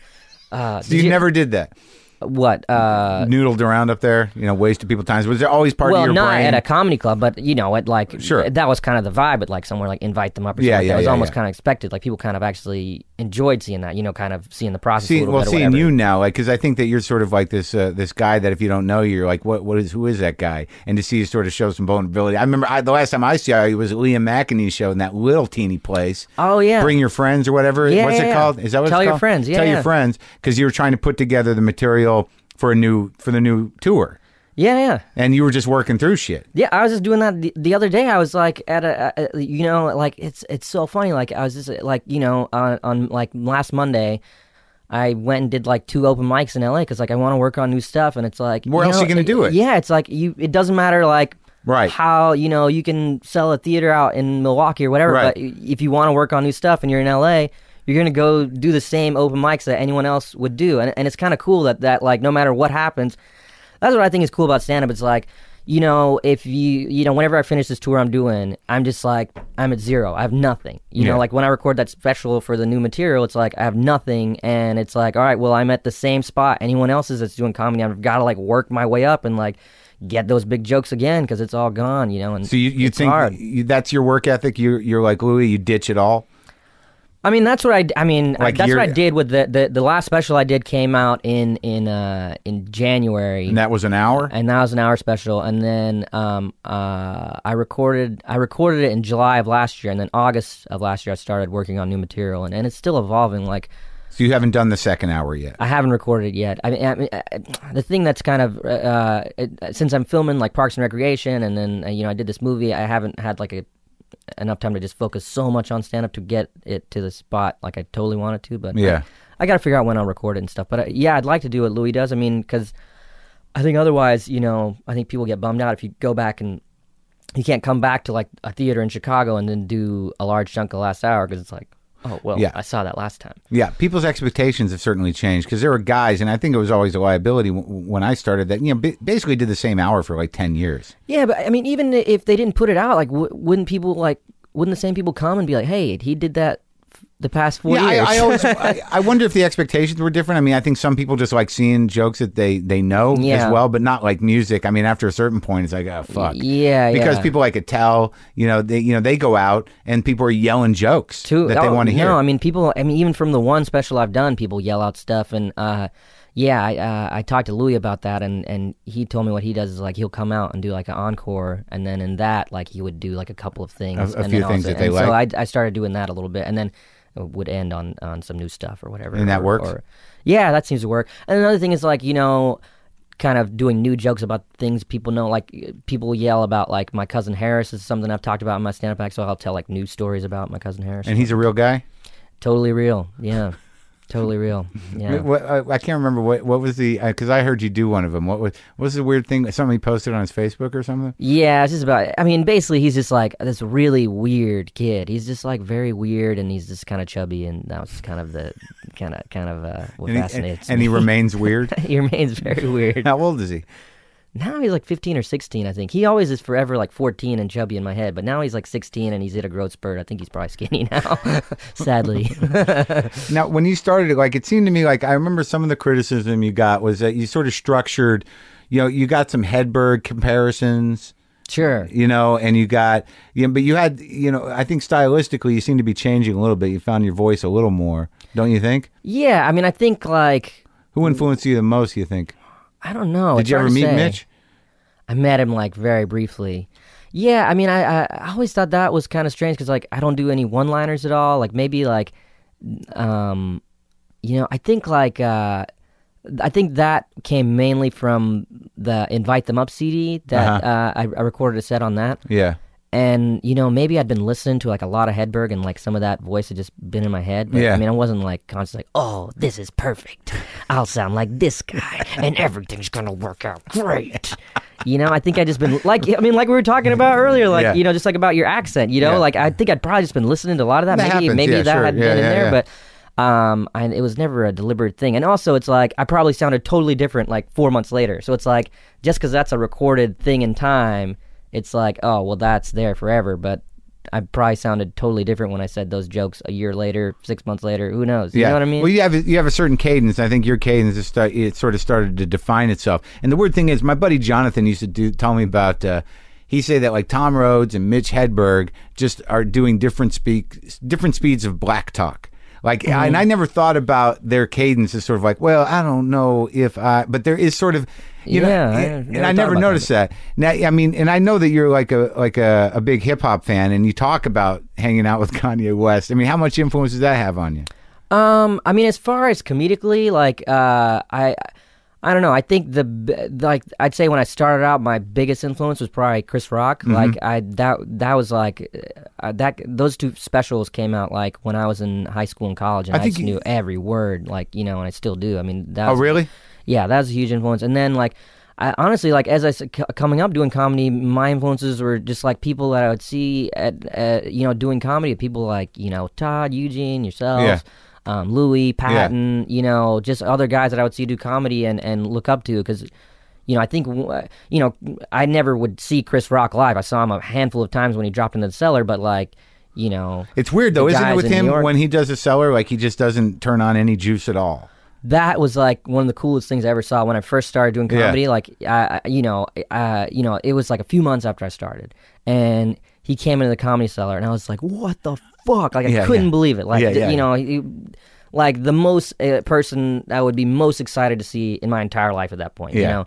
Uh, So did you, never did that. What? Uh, noodled around up there, you know, wasted people times. Was there always part well, of your not brain? at a comedy club, but you know, at like Sure. that was kind of the vibe. At like somewhere like invite them up. Or Yeah, something yeah, that. It was yeah, almost yeah. kind of expected. Like people kind of actually enjoyed seeing that. You know, kind of seeing the process. See, well, seeing you now, like, because I think that you're sort of like this uh, this guy that if you don't know, you're like, what what is who is that guy? And to see you sort of show some vulnerability. I remember I, the last time I saw you was at Liam McEneaney's show in that little teeny place. Oh yeah. Bring your friends or whatever. Yeah, What's it called? Is that what Tell it's your friends, yeah, Tell your friends because you were trying to put together the material for a new for the new tour, yeah, yeah. and you were just working through shit. Yeah, I was just doing that the, the other day. I was like at a, a, you know, like it's it's so funny. Like I was just like you know on on like last Monday, I went and did like two open mics in LA because like I want to work on new stuff, and it's like Where else know, are you gonna do it? Yeah, it's like you. It doesn't matter like Right. how you know you can sell a theater out in Milwaukee or whatever, Right. but if you want to work on new stuff and you're in LA. You're gonna go do the same open mics that anyone else would do, and and it's kind of cool that that like no matter what happens, that's what I think is cool about stand up. It's like, you know, if you, you know, whenever I finish this tour I'm doing, I'm just like, I'm at zero. I have nothing. You Yeah. know, like when I record that special for the new material, it's like I have nothing. And it's like, all right, well, I'm at the same spot anyone else is that's doing comedy. I've got to like work my way up and like get those big jokes again because it's all gone, you know. And So you, you think hard. that's your work ethic? You're you're like Louis. You ditch it all. I mean, that's what I. I mean, I- Like that's what I did with the, the the last special I did came out in in uh in January. And that was an hour. and that was an hour special and then um uh i recorded i recorded it in july of last year and then august of last year i started working on new material and, and it's still evolving like So you haven't done the second hour yet. i haven't recorded it yet i mean, I mean uh, the thing that's kind of uh it, since i'm filming like parks and recreation and then uh, you know i did this movie i haven't had like a enough time to just focus so much on stand up to get it to the spot like i totally wanted to but Yeah. I, I got to figure out when I'll record it and stuff. But uh, yeah, I'd like to do what Louis does. I mean, because I think otherwise, you know, I think people get bummed out if you go back and you can't come back to like a theater in Chicago and then do a large chunk of the last hour because it's like, Oh well, Yeah. I saw that last time. Yeah, people's expectations have certainly changed because there were guys, and I think it was always a liability w- when I started that you know ba- basically did the same hour for like ten years. Yeah, but I mean, even if they didn't put it out, like, w- wouldn't people like, wouldn't the same people come and be like, "Hey, he did that f- the past four yeah, years"? I, I always I, I wonder if the expectations were different. I mean, I think some people just like seeing jokes that they they know Yeah. as well, but not like music. I mean, after a certain point, it's like oh fuck. Yeah, because yeah. people like could tell. You know, they you know they go out and people are yelling jokes Too, that they oh, want to hear. No, I mean, people. I mean, even from the one special I've done, people yell out stuff, and uh, yeah, I uh, I talked to Louis about that, and and he told me what he does is like he'll come out and do like an encore, and then in that like he would do like a couple of things, A- a and few then things also- that they and So. I I started doing that a little bit, and then Uh, would end on on some new stuff or whatever. And that or- works? Or, yeah, that seems to work. And another thing is like you know. Kind of doing new jokes about things people know, like people yell about like my cousin Harris is something I've talked about in my stand-up act. So I'll tell like new stories about my cousin Harris. and he's a real guy. Totally real. Yeah. Totally real. Yeah. What, I, I can't remember what what was the because I heard you do one of them. What was what was the weird thing? Something he posted on his Facebook or something. Yeah, it's just about. I mean, basically, he's just like this really weird kid. He's just like very weird, and he's just kind of chubby, and that was kind of the kind of kind of uh, what And he, fascinates and he remains weird. he remains very weird. How old is he? Now he's like 15 or 16, I think. He always is forever like 14 and chubby in my head, but now he's like 16 and he's hit a growth spurt. I think he's probably skinny now, sadly. Now, when you started it, like it seemed to me like I remember some of the criticism you got was that you sort of structured, you know, you got some Hedberg comparisons, sure. you know, and you got, you know, but you had, you know, I think stylistically you seem to be changing a little bit. You found your voice a little more, don't you think? Yeah, I mean, I think like Who influenced you the most? You think? I don't know. Did It's you ever meet say. Mitch? I met him like very briefly. Yeah, I mean, I I, I always thought that was kind of strange because like I don't do any one liners at all. Like maybe like, um, you know, I think like uh, I think that came mainly from the Invite Them Up CD that Uh-huh. uh, I, I recorded a set on that. Yeah. And you know, maybe I'd been listening to like a lot of Hedberg, and like some of that voice had just been in my head. But, Yeah. I mean, I wasn't like constantly like, "Oh, this is perfect. I'll sound like this guy, and everything's gonna work out great." You know, I think I just been like, I mean, like we were talking about earlier, like Yeah. you know, just like about your accent. You know, Yeah. like I think I'd probably just been listening to a lot of that. That maybe happens, maybe that sure. had been in there, but. Um, I, it was never a deliberate thing, and also it's like I probably sounded totally different like four months later. So it's like just because that's a recorded thing in time, it's like oh well that's there forever. But I probably sounded totally different when I said those jokes a year later, six months later. Who knows? You yeah. know what I mean? Well, you have you have a certain cadence. I think your cadence is start, it sort of started to define itself. And the weird thing is, my buddy Jonathan used to do tell me about. Uh, he say that like Tom Rhodes and Mitch Hedberg just are doing different speak different speeds of black talk. Like, Mm-hmm. and I never thought about their cadence as sort of like, well, I don't know if I, but there is sort of, you Yeah, know, I and, and I never noticed that. Now, I mean, and I know that you're like a like a, a big hip hop fan, and you talk about hanging out with Kanye West. I mean, how much influence does that have on you? Um, I mean, as far as comedically, like, uh, I, I don't know. I think the like I'd say when I started out, my biggest influence was probably Chris Rock. Mm-hmm. Like, I that that was like uh, that. Those two specials came out like when I was in high school and college, and I I, just you- knew every word, like you know, and I still do. I mean, that Oh, really? yeah, that was a huge influence. And then like, I honestly like as I s- c- coming up doing comedy, my influences were just like people that I would see at, at you know doing comedy. People like you know Todd, Eugene, yourself. Yeah. Um, Louis, Patton, you know, just other guys that I would see do comedy and, and look up to because, you know, I think, you know, I never would see Chris Rock live. I saw him a handful of times when he dropped into the cellar, but like, you know, It's weird though, isn't it, with him when he does a cellar? Like he just doesn't turn on any juice at all. that was like one of the coolest things I ever saw when I first started doing Yeah. comedy. Like, I, I- you know, uh, you know, it was like a few months after I started, and he came into the comedy cellar, and I was like, "What the fuck?" Like, I Yeah, couldn't yeah. believe it. Like, Yeah, you know, he, like the most uh, person I would be most excited to see in my entire life at that point. You know,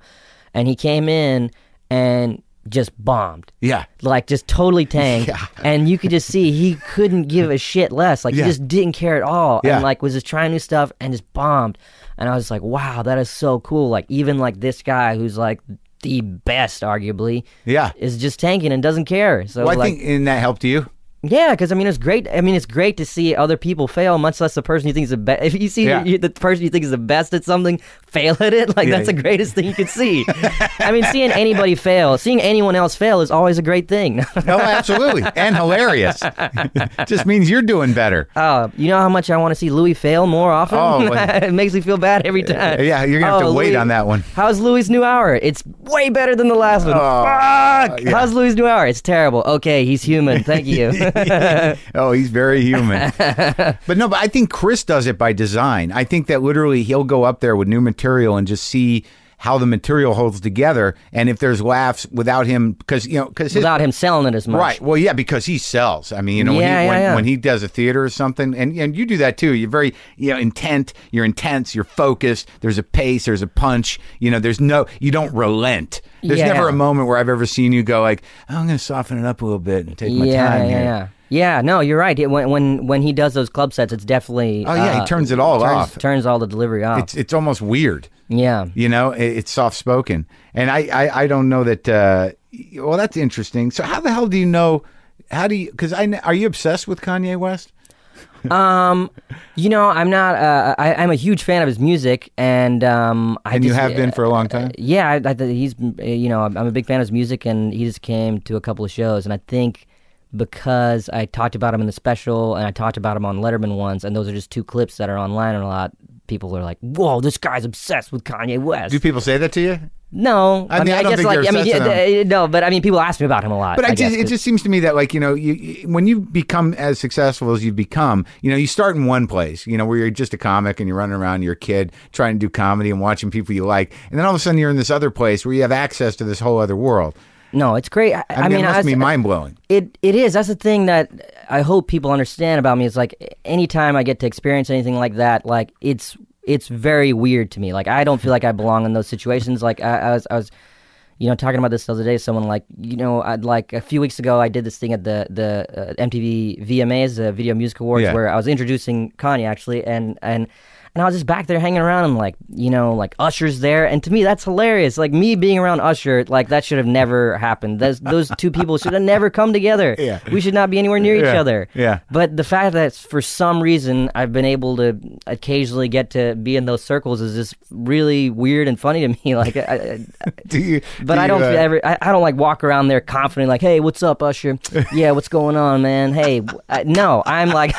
and he came in and just bombed Yeah. like just totally tanked Yeah. and you could just see he couldn't give a shit less like Yeah. he just didn't care at all Yeah. and like was just trying new stuff and just bombed and i was like wow that is so cool like even like this guy who's like the best arguably Yeah. is just tanking and doesn't care so Well, I like think and that helped you. Yeah, because I mean, it's great. I mean, it's great to see other people fail, much less the person you think is the best. If you see Yeah. you, the person you think is the best at something fail at it, like Yeah. that's the greatest thing you could see. I mean, seeing anybody fail, seeing anyone else fail is always a great thing. Oh, absolutely, and hilarious. Just means you're doing better. Oh, you know how much I want to see Louis fail more often? Oh, well- it makes me feel bad every time. Yeah, you're gonna have to Oh, wait Louis- on that one. How's Louis' new hour? It's way better than the last one. Oh, Fuck! yeah. How's Louis' new hour? It's terrible. Okay, he's human. Thank you. Oh, he's very human. but no, but I think Chris does it by design. I think that literally he'll go up there with new material and just see how the material holds together, and if there's laughs without him, because you know, because Without him selling it as much. Right. Well, yeah, because he sells. I mean, you know, when, he, yeah, when, yeah. when he does a theater or something, and and you do that too. You're very, you know, intent. You're intense. You're focused. There's a pace. There's a punch. You know, there's no. You don't relent. There's Yeah. never a moment where I've ever seen you go like, oh, I'm going to soften it up a little bit and take my yeah, time yeah, here. yeah. Yeah, no, you're right. It- When when when he does those club sets, it's definitely. Oh, yeah, he uh, turns it all turns, off. Turns all the delivery off. It's it's almost weird. Yeah. You know, it, it's soft spoken, and I, I I don't know that. Uh, well, that's interesting. So how the hell do you know? How do you? Because I are you obsessed with Kanye West? Um, you know, I'm not. Uh, I, I'm a huge fan of his music, and um, I And you just- have been for a long time. Yeah, I, I, he's. uh, You know, I'm a big fan of his music, and he just came to a couple of shows, and I think because I talked about him in the special, and I talked about him on Letterman once, and those are just two clips that are online, and a lot people are like, "Whoa, this guy's obsessed with Kanye West." Do people say that to you? no, I mean, I don't guess think like you're I mean, yeah, no, but I mean, people ask me about him a lot. But I, I guess, just, just seems to me that like you know you, you when you become as successful as you've become, you know you start in one place, you know where you're just a comic and you're running around, you're a kid trying to do comedy and watching people you like, and then all of a sudden you're in this other place where you have access to this whole other world. No, it's great. I, I, I mean, mean, it must was- be mind blowing. It it is. That's the thing that I hope people understand about me. Is like anytime I get to experience anything like that, like it's it's very weird to me. Like I don't feel like I belong in those situations. Like I, I was I was, you know, talking about this the other day. Someone like you know, I'd like a few weeks ago, I did this thing at the the uh, MTV VMAs, the Video Music Awards, Yeah. where I was introducing Kanye actually, and and. And I was just back there hanging around and like, you know, like Usher's there. And to me, that's hilarious. Like me being around Usher, like that should have never happened. Those, those two people should have never come together. Yeah. We should not be anywhere near each other. yeah. But the fact that for some reason I've been able to occasionally get to be in those circles is just really weird and funny to me. Like, I, I, Do you? but do I don't uh, ever. I, I don't like walk around there confident, like, "Hey, what's up, Usher? yeah, what's going on, man? Hey, uh, no, I'm like,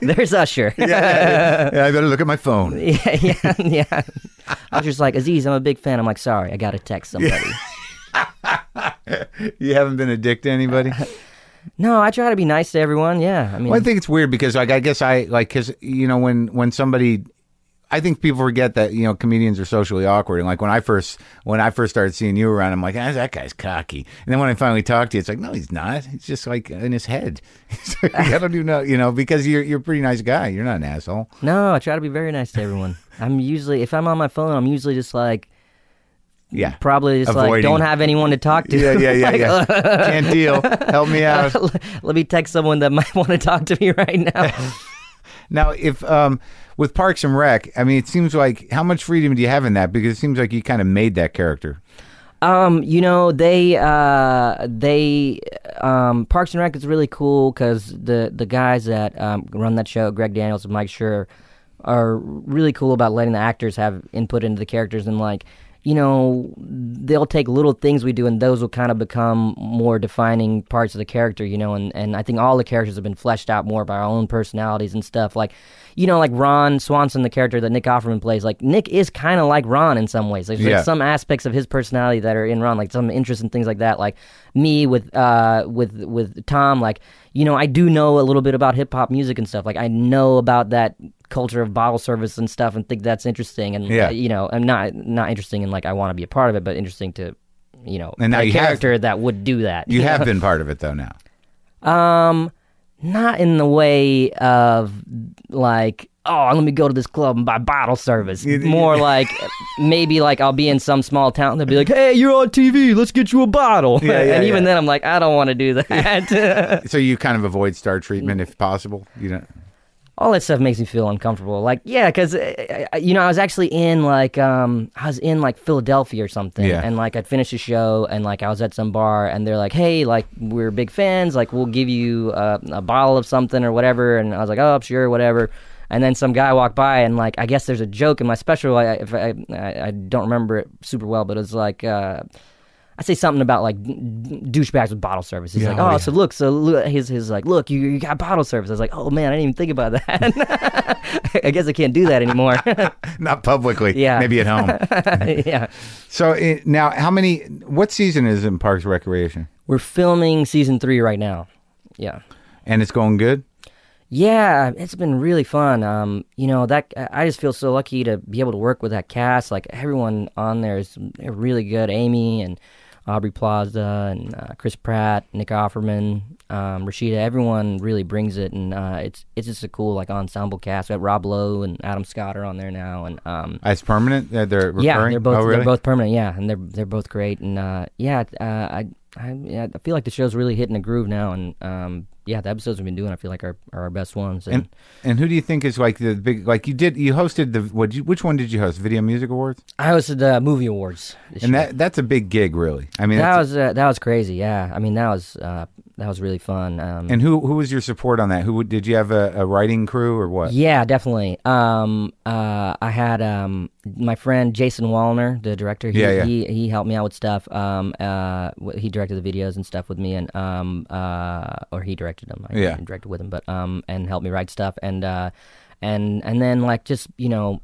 there's Usher. yeah, yeah, yeah, I better look at my phone. yeah, yeah, yeah. Usher's like, Aziz, I'm a big fan. I'm like, sorry, I gotta text somebody. You haven't been a dick to anybody. No, I try to be nice to everyone. Yeah, I mean, Well, I think it's weird because, like, I guess I like because you know when when somebody, I think people forget that you know comedians are socially awkward. And like when I first when I first started seeing you around, I'm like, ah, that guy's cocky. And then when I finally talked to you, it's like, no, he's not. He's just like in his head. Like, I don't even know, you know, because you're you're a pretty nice guy. You're not an asshole. No, I try to be very nice to everyone. I'm usually, if I'm on my phone, I'm usually just like, Yeah. probably just like, don't have anyone to talk to. Yeah, yeah, yeah, Like, yeah. Can't deal. Help me out. Let me text someone that might want to talk to me right now. Now, if um, with Parks and Rec, I mean, it seems like how much freedom do you have in that? Because it seems like you kind of made that character. Um, you know, they uh they um Parks and Rec is really cool because the the guys that um run that show, Greg Daniels and Mike Schur, are really cool about letting the actors have input into the characters and like you know they'll take little things we do and those will kind of become more defining parts of the character you know and, and i think all the characters have been fleshed out more by our own personalities and stuff. Like you know like ron swanson the character that nick offerman plays like nick is kind of like ron in some ways. There's Yeah. like some aspects of his personality that are in ron like some interest in things like that. Like me with uh with with tom like you know i do know a little bit about hip-hop music and stuff. Like i know about that culture of bottle service and stuff and think that's interesting and Yeah. you know i'm not not interesting in like i want to be a part of it but interesting to you know And now a you have- character that would do that You have been part of it though now. um not in the way of like oh let me go to this club and buy bottle service more like maybe like i'll be in some small town and they'll be like hey you're on tv let's get you a bottle Yeah, yeah, and even yeah. then i'm like i don't want to do that So you kind of avoid star treatment if possible. You know. All that stuff makes me feel uncomfortable. Like, yeah, because you know, I was actually in like um, I was in like Philadelphia or something, Yeah. and like I'd finished a show, and like I was at some bar, and they're like, "Hey, like we're big fans, like we'll give you uh, a bottle of something or whatever," and I was like, "Oh, sure, whatever." And then some guy walked by, and like I guess there's a joke in my special. I, if I, I, I don't remember it super well, but it's like. Uh, I say something about like douchebags with bottle service. He's Yeah, like, oh, oh, yeah. so look, so look, his his like, look, you, you got bottle service. I was like, oh man, I didn't even think about that. I guess I can't do that anymore. Not publicly. Yeah. Maybe at home. yeah, so uh, now, how many? What season is in Parks Recreation? we're filming season three right now. Yeah. And it's going good. Yeah, it's been really fun. Um, you know that I just feel so lucky to be able to work with that cast. Like everyone on there is really good. Amy and Aubrey Plaza and uh, Chris Pratt, Nick Offerman, um, Rashida. Everyone really brings it, and uh, it's it's just a cool like ensemble cast. We have Rob Lowe and Adam Scott are on there now, and um, It's permanent. They're recurring. yeah, they're both Oh, really? they're both permanent. Yeah, and they're they're both great. And uh, yeah, uh, I I yeah, I feel like the show's really hitting a groove now. And um, yeah, the episodes we've been doing, I feel like are, are our best ones. And, And and who do you think is like the big like you did you hosted the what you which one did you host Video Music Awards I hosted the movie awards. And year. that that's a big gig really I mean that was uh, that was crazy. Yeah, I mean that was uh, that was really fun. Um, and who who was your support on that who did you have a, a writing crew or what yeah, definitely. Um, uh, I had um, my friend Jason Woliner, the director. He, Yeah, yeah. He he helped me out with stuff. Um, uh, he directed the videos and stuff with me, and um, uh, or he directed them. I Yeah. directed with him, but um, and helped me write stuff and. And and then like just you know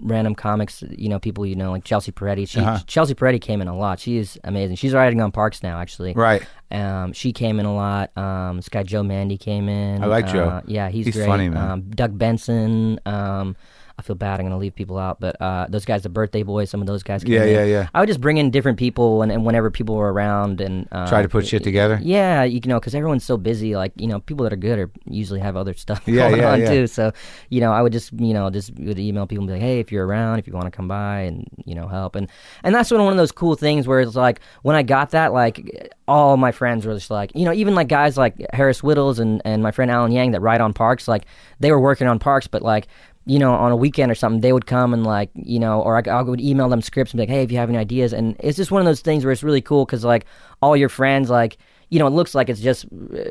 random comics you know people you know like Chelsea Peretti she Uh-huh. Chelsea Peretti came in a lot she is amazing she's writing on Parks now actually right um, she came in a lot. Um, this guy Joe Mande came in. I like Joe. Uh, yeah, he's, He's great. funny, man. Um, Doug Benson. Um, I feel bad. I'm gonna leave people out, but uh, those guys, the Birthday Boys, some of those guys. Came Yeah, in. yeah, yeah. I would just bring in different people, and, and whenever people were around, and uh, Try to put shit together? Yeah, you know, because everyone's so busy. Like you know, people that are good are usually have other stuff Yeah, going yeah, on yeah. too. So you know, I would just you know just would email people and be like, hey, if you're around, if you want to come by and you know help, and and that's one one of those cool things where it's like when I got that, like all my friends were just like, you know, even like guys like Harris Wittels and and my friend Alan Yang that ride on parks, like they were working on parks, but like. You know, on a weekend or something, they would come and like, you know, or I, I would email them scripts and be like, "Hey, if you have any ideas," and it's just one of those things where it's really cool because like all your friends, like, you know, it looks like it's just,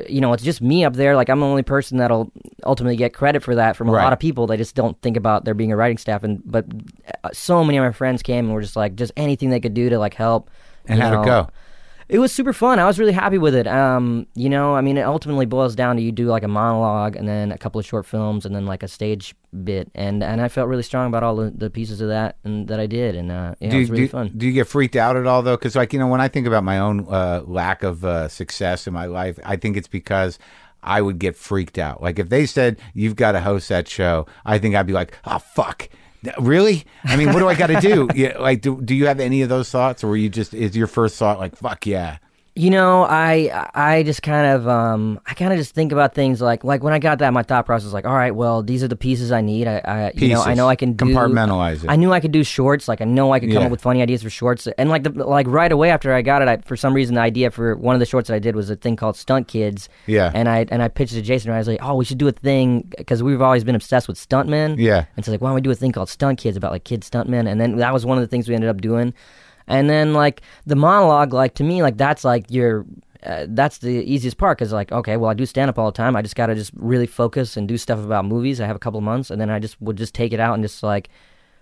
you know, it's just me up there. Like I'm the only person that'll ultimately get credit for that from a Right. lot of people. They just don't think about there being a writing staff. And but uh, so many of my friends came and were just like, just anything they could do to like help. and how'd know. it go It was super fun. I was really happy with it. Um, you know, I mean, it ultimately boils down to you do like a monologue and then a couple of short films and then like a stage bit. And and I felt really strong about all the, the pieces of that and that I did. And uh, yeah, do, it was really do, fun. do you get freaked out at all though because like you know when I think about my own uh, lack of uh, success in my life I think it's because I would get freaked out like if they said you've got to host that show I think I'd be like oh fuck Really? I mean, what do I got to do? Yeah, like, do, do you have any of those thoughts, or were you just is your first thought like, "Fuck yeah"? You know, I I just kind of um I kind of just think about things like like when I got that, my thought process was like, all right, well, these are the pieces I need. I, I you know I know I can do Compartmentalize it. I knew I could do shorts. Like I know I could come Yeah. up with funny ideas for shorts. And like the like right away after I got it, I, for some reason the idea for one of the shorts that I did was a thing called Stunt Kids. Yeah. And I and I pitched it to Jason. And I was like, oh, we should do a thing because we've always been obsessed with stuntmen. Yeah. And so like, why don't we do a thing called Stunt Kids about like kid stuntmen? And then that was one of the things we ended up doing. And then like the monologue, like to me, like that's like your. Uh, that's the easiest part because like okay well i do stand up all the time i just gotta just really focus and do stuff about movies i have a couple of months and then i just would just take it out and just like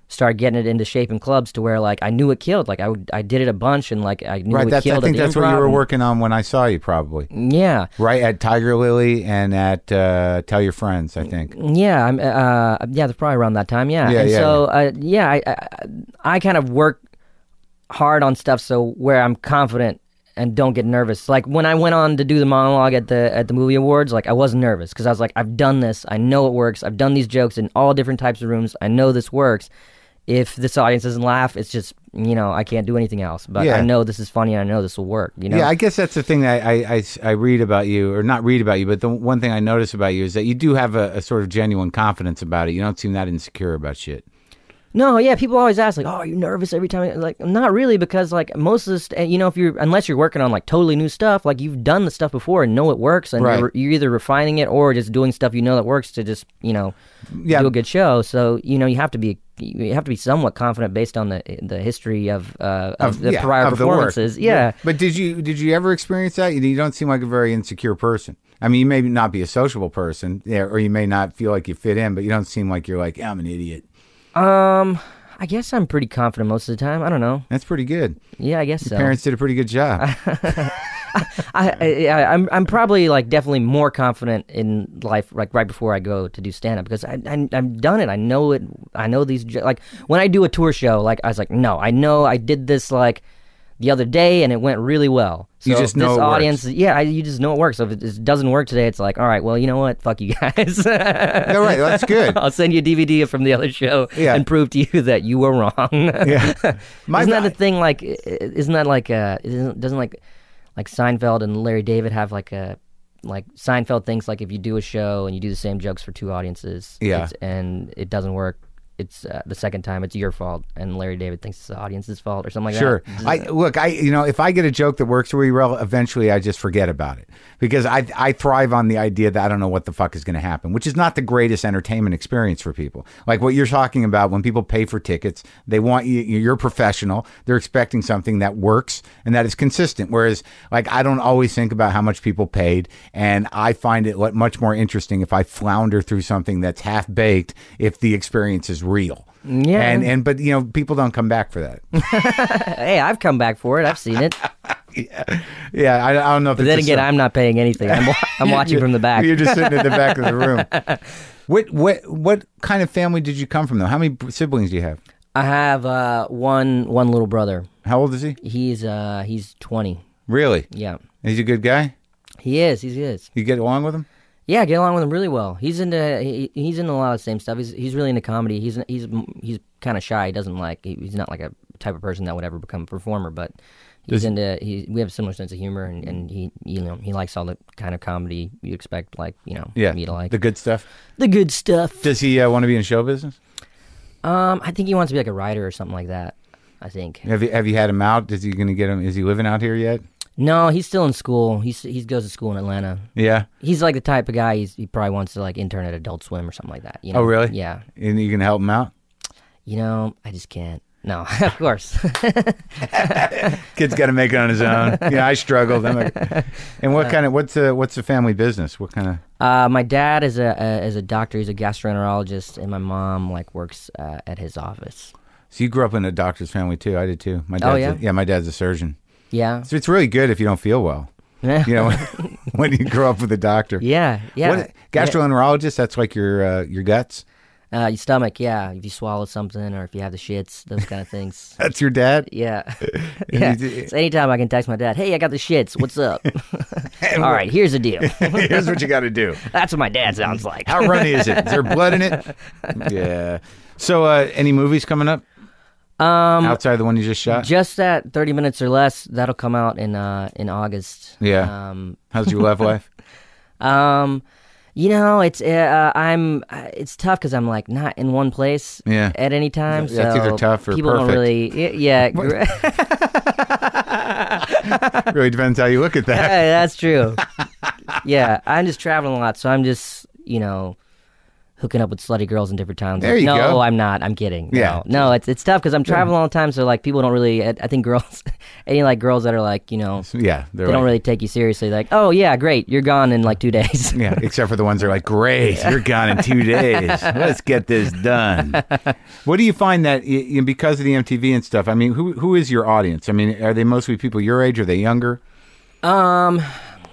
start getting it into shape in clubs to where like i knew it killed like i would i did it a bunch and like i knew Right. it That's I think that's what you were working on when I saw you, probably. yeah Right at Tiger Lily and at uh, Tell Your Friends, I think. Yeah, I'm. Uh, yeah, that's probably around that time. Yeah. Yeah, and yeah, so, Uh, yeah, I, I, I kind of work hard on stuff so where I'm confident and don't get nervous. Like when I went on to do the monologue at the at the movie awards, like I wasn't nervous because I was like, I've done this. I know it works. I've done these jokes in all different types of rooms. I know this works. If this audience doesn't laugh, it's just you know I can't do anything else. But Yeah. I know this is funny. and I know this will work. You know. Yeah, I guess that's the thing that I, I, I, read about you, or not read about you, but the one thing I notice about you is that you do have a, a sort of genuine confidence about it. You don't seem that insecure about shit. No, yeah, people always ask like, "Oh, are you nervous every time?" Like, not really, because like most of this, you know, if you're unless you're working on like totally new stuff, like you've done the stuff before and know it works, and Right. you're, you're either refining it or just doing stuff you know that works to just you know Yeah. do a good show. So you know, you have to be you have to be somewhat confident based on the the history of uh, of, the yeah, prior of the work. performances. yeah. But did you did you ever experience that? You, you don't seem like a very insecure person. I mean, you may not be a sociable person, yeah, or you may not feel like you fit in, but you don't seem like you're like I'm an idiot. Um, I guess I'm pretty confident most of the time. I don't know. That's pretty good. Yeah, I guess so. Parents did a pretty good job. I, I, I I'm I'm probably like definitely more confident in life like right before I go to do stand up because I, I I've done it. I know it. I know these jo- like when I do a tour show. Like I was like, no, I know I did this like the other day and it went really well. So You just know this it works. audience, yeah, I, you just know it works. So if it doesn't work today, it's like, all right, well, you know what? Fuck you guys. All right, that's good. I'll send you a DVD from the other show Yeah. and prove to you that you were wrong. Yeah. My isn't that the thing? Like, isn't that like uh, isn't, doesn't like like Seinfeld and Larry David have like a like Seinfeld thinks like if you do a show and you do the same jokes for two audiences, Yeah. and it doesn't work. It's uh, the second time it's your fault, and Larry David thinks it's the audience's fault or something like that. Sure. I look. I you know if I get a joke that works really well, eventually I just forget about it because I I thrive on the idea that I don't know what the fuck is going to happen, which is not the greatest entertainment experience for people. Like what you're talking about when people pay for tickets, they want you. You're professional. They're expecting something that works and that is consistent. Whereas like I don't always think about how much people paid, and I find it much more interesting if I flounder through something that's half baked if the experience is real. Yeah. And and but you know people don't come back for that. Hey, I've come back for it. I've seen it. Yeah, I, I don't know if But it's then again. I'm not paying anything. I'm, I'm watching from the back. You're just sitting at the back of the room. What what what kind of family did you come from though? How many siblings do you have? I have uh, one one little brother. How old is he? He's uh he's 20. Really? Yeah, Is he a good guy? he is. He is. You get along with him? Yeah, I get along with him really well. He's into he, he's into a lot of the same stuff. He's he's really into comedy. He's he's he's kind of shy. He doesn't like he, he's not like a type of person that would ever become a performer, but he's into he we have a similar sense of humor and, and he you know he likes all the kind of comedy you expect like you know Yeah. me to like The good stuff. the good stuff. Does he uh, want to be in show business? Um, I think he wants to be like a writer or something like that. I think. Have you have you had him out? Is he going to get him? Is he living out here yet? No, he's still in school. He's he goes to school in Atlanta. Yeah. He's like the type of guy. He's, he probably wants to like intern at Adult Swim or something like that. You know? Oh, really? Yeah. And you can help him out. You know, I just can't. No, of course. Kid's got to make it on his own. yeah, I struggled. I'm like- and what kind of what's the what's the family business? What kind of? uh, my dad is a, a is a doctor. He's a gastroenterologist, and my mom like works uh, at his office. So you grew up in a doctor's family too. I did too. My dad's Oh, yeah? A, yeah, my dad's a surgeon. Yeah. So it's really good if you don't feel well. Yeah. You know, when you grow up with a doctor. Yeah. Yeah. What, gastroenterologist, that's like your uh, your guts. Uh, your stomach. Yeah. If you swallow something or if you have the shits, those kind of things. That's your dad. Yeah. yeah. So anytime I can text my dad, hey, I got the shits. What's up? All right, here's the deal. Here's what you got to do. That's what my dad sounds like. How runny is it? Is there blood in it? Yeah. So, uh, any movies coming up Um, outside the one you just shot? just that 30 minutes or less. That'll come out in uh in August. Yeah. Um, How's your love life? um, you know, it's uh, I'm uh, it's tough because I'm like not in one place. Yeah. At any time. Yeah, it's so either tough or people don't really. Yeah. really depends how you look at that. Hey, that's true. yeah, I'm just traveling a lot, so I'm just you know hooking up with slutty girls in different towns. There you no, go. I'm not. I'm kidding. Yeah. No, no it's it's tough because I'm traveling all the time, so like people don't really. I, I think girls, any like girls that are like you know Yeah, they don't really take you seriously. Like, oh yeah, great, you're gone in like two days. Yeah, except for the ones that are like, great, you're gone in two days. Let's get this done. What do you find that y- y- because of the MTV and stuff? I mean, who who is your audience? I mean, are they mostly people your age? Are they younger? um,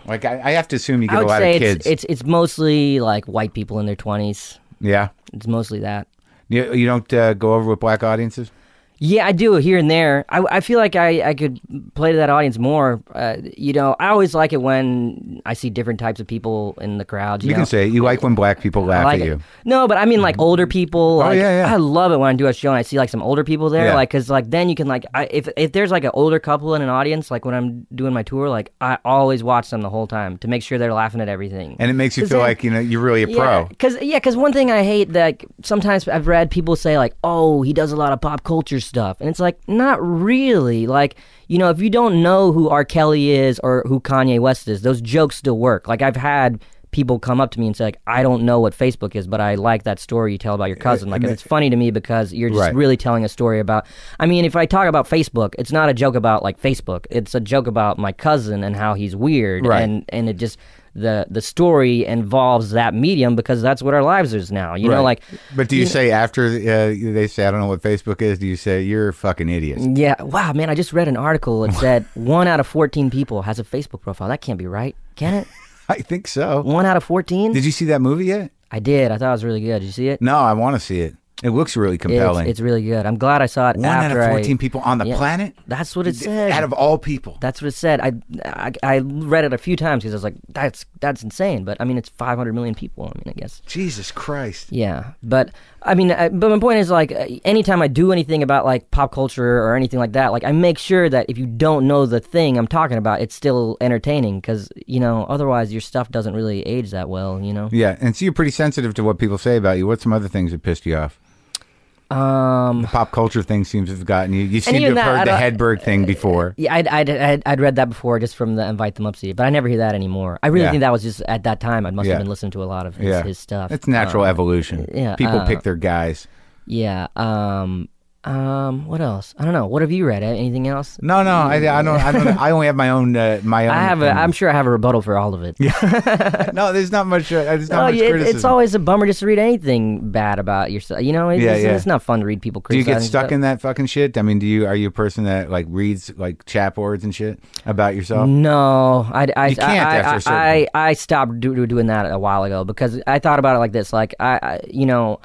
Like, I, I have to assume you I get a lot say of it's, kids. it's it's mostly like white people in their twenties. yeah, It's mostly that. you, you don't uh, go over with black audiences. Yeah, I do here and there. I, I feel like I, I could play to that audience more. Uh, you know, I always like it when I see different types of people in the crowd. You, You know? can say it. you like when black people laugh like at it. you. No, but I mean like older people. Like, Oh, yeah, yeah. I love it when I do a show and I see like some older people there. Yeah. Like, cause like then you can like, I, if if there's like an older couple in an audience, like when I'm doing my tour, like I always watch them the whole time to make sure they're laughing at everything. And it makes you feel then- like you know you're really a yeah, pro. Cause yeah, cause one thing I hate that sometimes I've read people say like, oh, he does a lot of pop culture stuff, and it's like not really. Like you know, if you don't know who R. Kelly is or who Kanye West is, those jokes still work. Like I've had people come up to me and say like, I don't know what Facebook is, but I like that story you tell about your cousin. Like and it's funny to me because you're just Right. really telling a story about. I mean, if I talk about Facebook, it's not a joke about like Facebook. It's a joke about my cousin and how he's weird, Right. and and it just the the story involves that medium because that's what our lives is now. You know, like but do you say after uh, they say I don't know what Facebook is? Do you say you're a fucking idiot? yeah, wow, man, I just read an article that said one out of fourteen people has a Facebook profile. That can't be right, can it? I think so. One out of fourteen. Did you see that movie yet? I did. I thought it was really good. Did you see it? No, I want to see it. It looks really compelling. it's really good. I'm glad I saw it One out of I- 14 people on the Yeah. planet? That's what it said. Out of all people. That's what it said. I, I, I read it a few times because I was like, that's that's insane. But I mean, it's 500 million people. I mean, I guess. Jesus Christ. Yeah, but I mean, I, but my point is like, anytime I do anything about like pop culture or anything like that, like I make sure that if you don't know the thing I'm talking about, it's still entertaining because you know otherwise your stuff doesn't really age that well. You know. Yeah, and so you're pretty sensitive to what people say about you. What's some other things that pissed you off? Um. The pop culture thing seems to have gotten you. You seem to have that, heard the Hedberg thing before. Yeah, I'd, I'd, I'd, I'd read that before just from the Invite Them Up CD, but I never hear that anymore. I really Yeah. think that was just at that time. I must Yeah. have been listening to a lot of his, his stuff. It's natural Um, evolution. yeah, people uh, pick their guys. Yeah. Um. Um. What else? I don't know. What have you read? Anything else? No, no, I, I don't. I don't. I only have my own. Uh, my own. I have a. I'm sure I have a rebuttal for all of it. Yeah. no, there's not much. Uh, there's not No, much it- criticism. it's always a bummer just to read anything bad about yourself. You know, it's, Yeah, it's, yeah. it's not fun to read people do you get stuck stuff. in that fucking shit? I mean, do you? Are you a person that like reads like chat boards and shit about yourself? No, I, I, You can't I, after a I, I, I stopped do, do- doing that a while ago because I thought about it like this. Like, I, I, you know,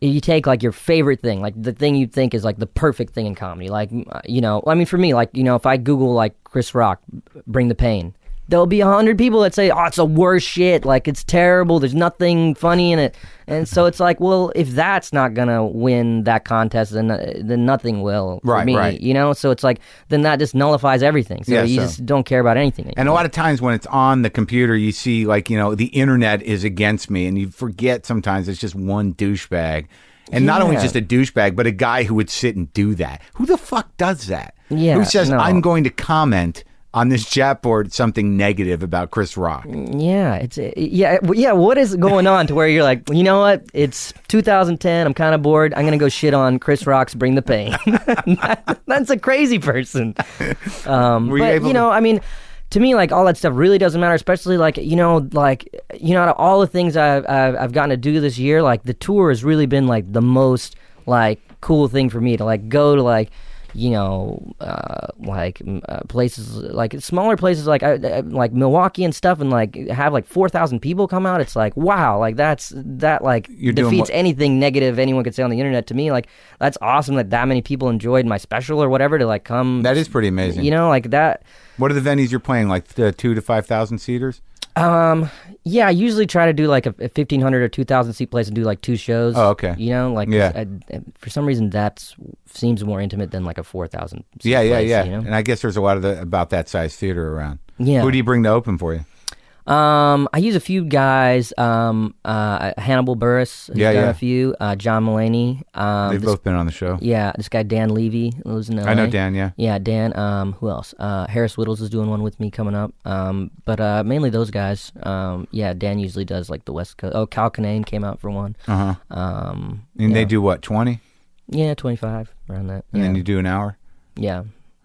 you take like your favorite thing, like the thing you think is like the perfect thing in comedy. Like, uh, you know, I mean, for me, like, you know, if I Google like Chris Rock, Bring the Pain, there'll be a hundred people that say, "Oh, it's the worst shit. Like, it's terrible. There's nothing funny in it." And so it's like, well, if that's not gonna win that contest, then uh, then nothing will for Right, me. right. You know, so it's like then that just nullifies everything. So Yeah, you so- just don't care about anything. And a lot of times when it's on the computer, you see like you know the internet is against me, and you forget sometimes it's just one douchebag, and not only just a douchebag, but a guy who would sit and do that. Who the fuck does that? Yeah, Who says no. I'm going to comment on this chat board something negative about Chris Rock? Yeah, it's yeah, yeah. What is going on to where you're like, you know what? It's 2010. I'm kind of bored. I'm gonna go shit on Chris Rock's "Bring the Pain." That- that's a crazy person. Um, Were you but able you to- know, I mean, to me, like all that stuff really doesn't matter. Especially like you know, like you know, out of all the things I've, I've I've gotten to do this year, like the tour has really been like the most like cool thing for me to like go to like you know, uh, like uh, places like smaller places like uh, like Milwaukee and stuff, and like have like four thousand people come out. It's like wow, like that's that like You're defeats anything negative anyone could say on the internet. To me, like that's awesome that that many people enjoyed my special or whatever to like come. That is pretty amazing. you know, like that. what are the venues you're playing? Like the two to five thousand seaters? Um, yeah, I usually try to do like a, a fifteen hundred or two thousand seat place and do like two shows. Oh, okay. You know, like Yeah. I- I- for some reason that seems more intimate than like a four thousand. Yeah, yeah, yeah. You know? And I guess there's a lot of the, about that size theater around. Yeah. Who do you bring to open for you? Um, I use a few guys. Um, uh, Hannibal Buress. Yeah, done yeah. A few. Uh, John Mulaney. Um, They've this- both been on the show. Yeah, this guy Dan Levy lives in LA. I know Dan. Yeah. Yeah, Dan. Um, who else? Uh, Harris Wittels is doing one with me coming up. Um, but uh, mainly those guys. Um, yeah, Dan usually does like the West Coast. Oh, Kyle Kinane came out for one. Uh huh. Um, And yeah. they do what twenty, Yeah, twenty five around that. and yeah. then you do an hour. yeah.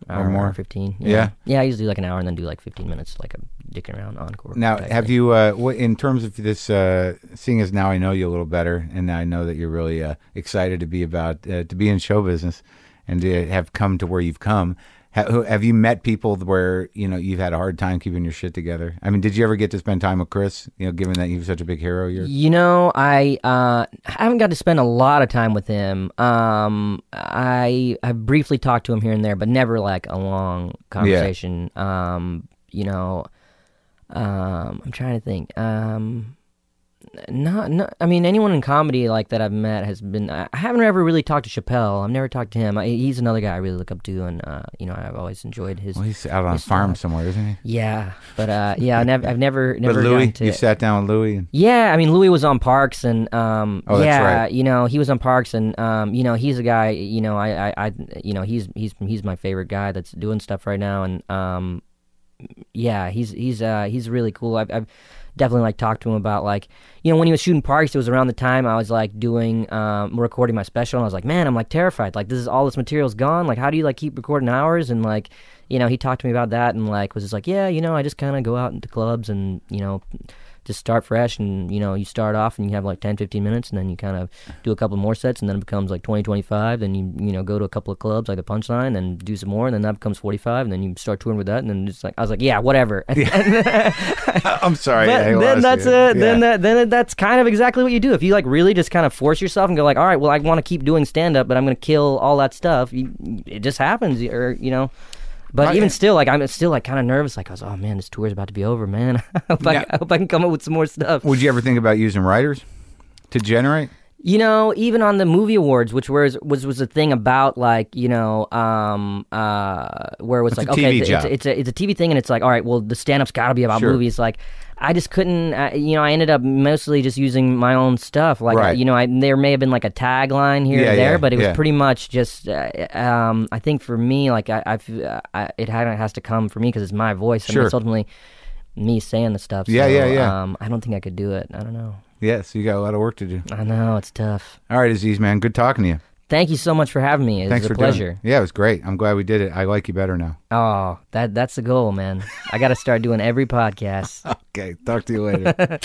Or Hour, more? hour fifteen. Yeah. Yeah. yeah, I usually do like an hour and then do like fifteen minutes, like a dicking around encore. Now, have thing. you, uh, what, in terms of this, uh, seeing as now I know you a little better, and now I know that you're really uh, excited to be about uh, to be in show business, and to have come to where you've come. Have you met people where you know you've had a hard time keeping your shit together? I mean, did you ever get to spend time with Chris? You know, given that he was such a big hero, you're You know, I uh, haven't got to spend a lot of time with him. Um, I I briefly talked to him here and there, but never like a long conversation. Um, you know, um, I'm trying to think. Um, not, not, I mean, anyone in comedy like that I've met has been. I haven't ever really talked to Chappelle. I've never talked to him. I, he's another guy I really look up to, and uh, you know, I've always enjoyed his. well, he's out on a farm somewhere, isn't he? Yeah, but uh, yeah, I never, I've never, never. But Louis, to, you sat down with Louis. And, yeah, I mean Louis was on Parks, and um, Oh, that's yeah, right. you know he was on Parks, and um, you know he's a guy, you know I, I, I, you know he's he's he's my favorite guy that's doing stuff right now, and um, yeah, he's he's uh he's really cool. I've, I've definitely like talked to him about like you know when he was shooting Parks, it was around the time I was like doing um recording my special, and I was like, man, I'm like terrified. Like this is all this material's gone. Like how do you like keep recording hours? And like you know he talked to me about that, and like was just like, yeah, you know I just kind of go out into clubs and you know just start fresh and you know you start off and you have like 10 15 minutes and then you kind of do a couple more sets and then it becomes like 20 25 then you you know go to a couple of clubs like the punchline and do some more and then that becomes 45 and then you start touring with that and then it's like i was like yeah whatever I'm sorry. but then that's it. Then that then that's kind of exactly what you do. If you like really just kind of force yourself and go like, all right, well, I want to keep doing stand up, but I'm going to kill all that stuff. You, it just happens, or you know. But Right. even still, like I'm still like kind of nervous. Like I was, oh man, this tour is about to be over, man. I hope, I. I hope I can come up with some more stuff. Would you ever think about using writers to generate? You know, even on the movie awards, which was was was a thing about like you know, um, uh, where it was It's like okay, it's, it's a it's a TV thing, and it's like all right, well, the stand up's got to be about Sure. movies. Like, I just couldn't, you know, I ended up mostly just using my own stuff. Like, Right. you know, I, there may have been like a tagline here Yeah, or there, yeah, but it was yeah. pretty much just. Uh, um, I think for me, like, I, I've, uh, I it had, has to come for me because it's my voice. I mean, Sure. it's ultimately me saying the stuff. Yeah, so, yeah, yeah. Um, I don't think I could do it. I don't know. Yes, you got a lot of work to do. I know it's tough. All right, Aziz, man, good talking to you. Thank you so much for having me. It Thanks was for a doing pleasure. it. Yeah, it was great. I'm glad we did it. I like you better now. Oh, that that's the goal, man. I got to start doing every podcast. Okay, talk to you later.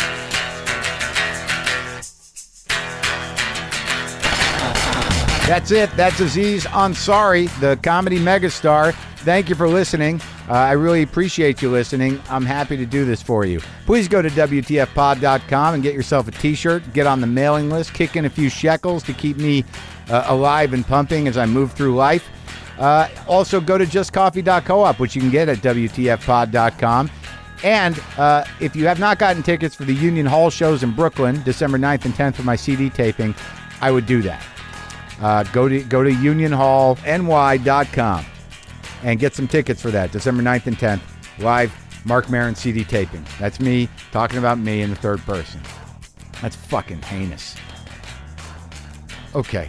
That's it. That's Aziz Ansari, the comedy megastar. Thank you for listening. Uh, I really appreciate you listening. I'm happy to do this for you. Please go to WTFpod.com and get yourself a t shirt. Get on the mailing list. Kick in a few shekels to keep me uh, alive and pumping as I move through life. Uh, also, go to justcoffee.coop, which you can get at WTFpod.com. And uh, if you have not gotten tickets for the Union Hall shows in Brooklyn, December 9th and 10th for my CD taping, I would do that. Uh, go to go to unionhallny.com and get some tickets for that December 9th and 10th live Marc Maron CD taping. That's me talking about me in the third person. That's fucking heinous. Okay,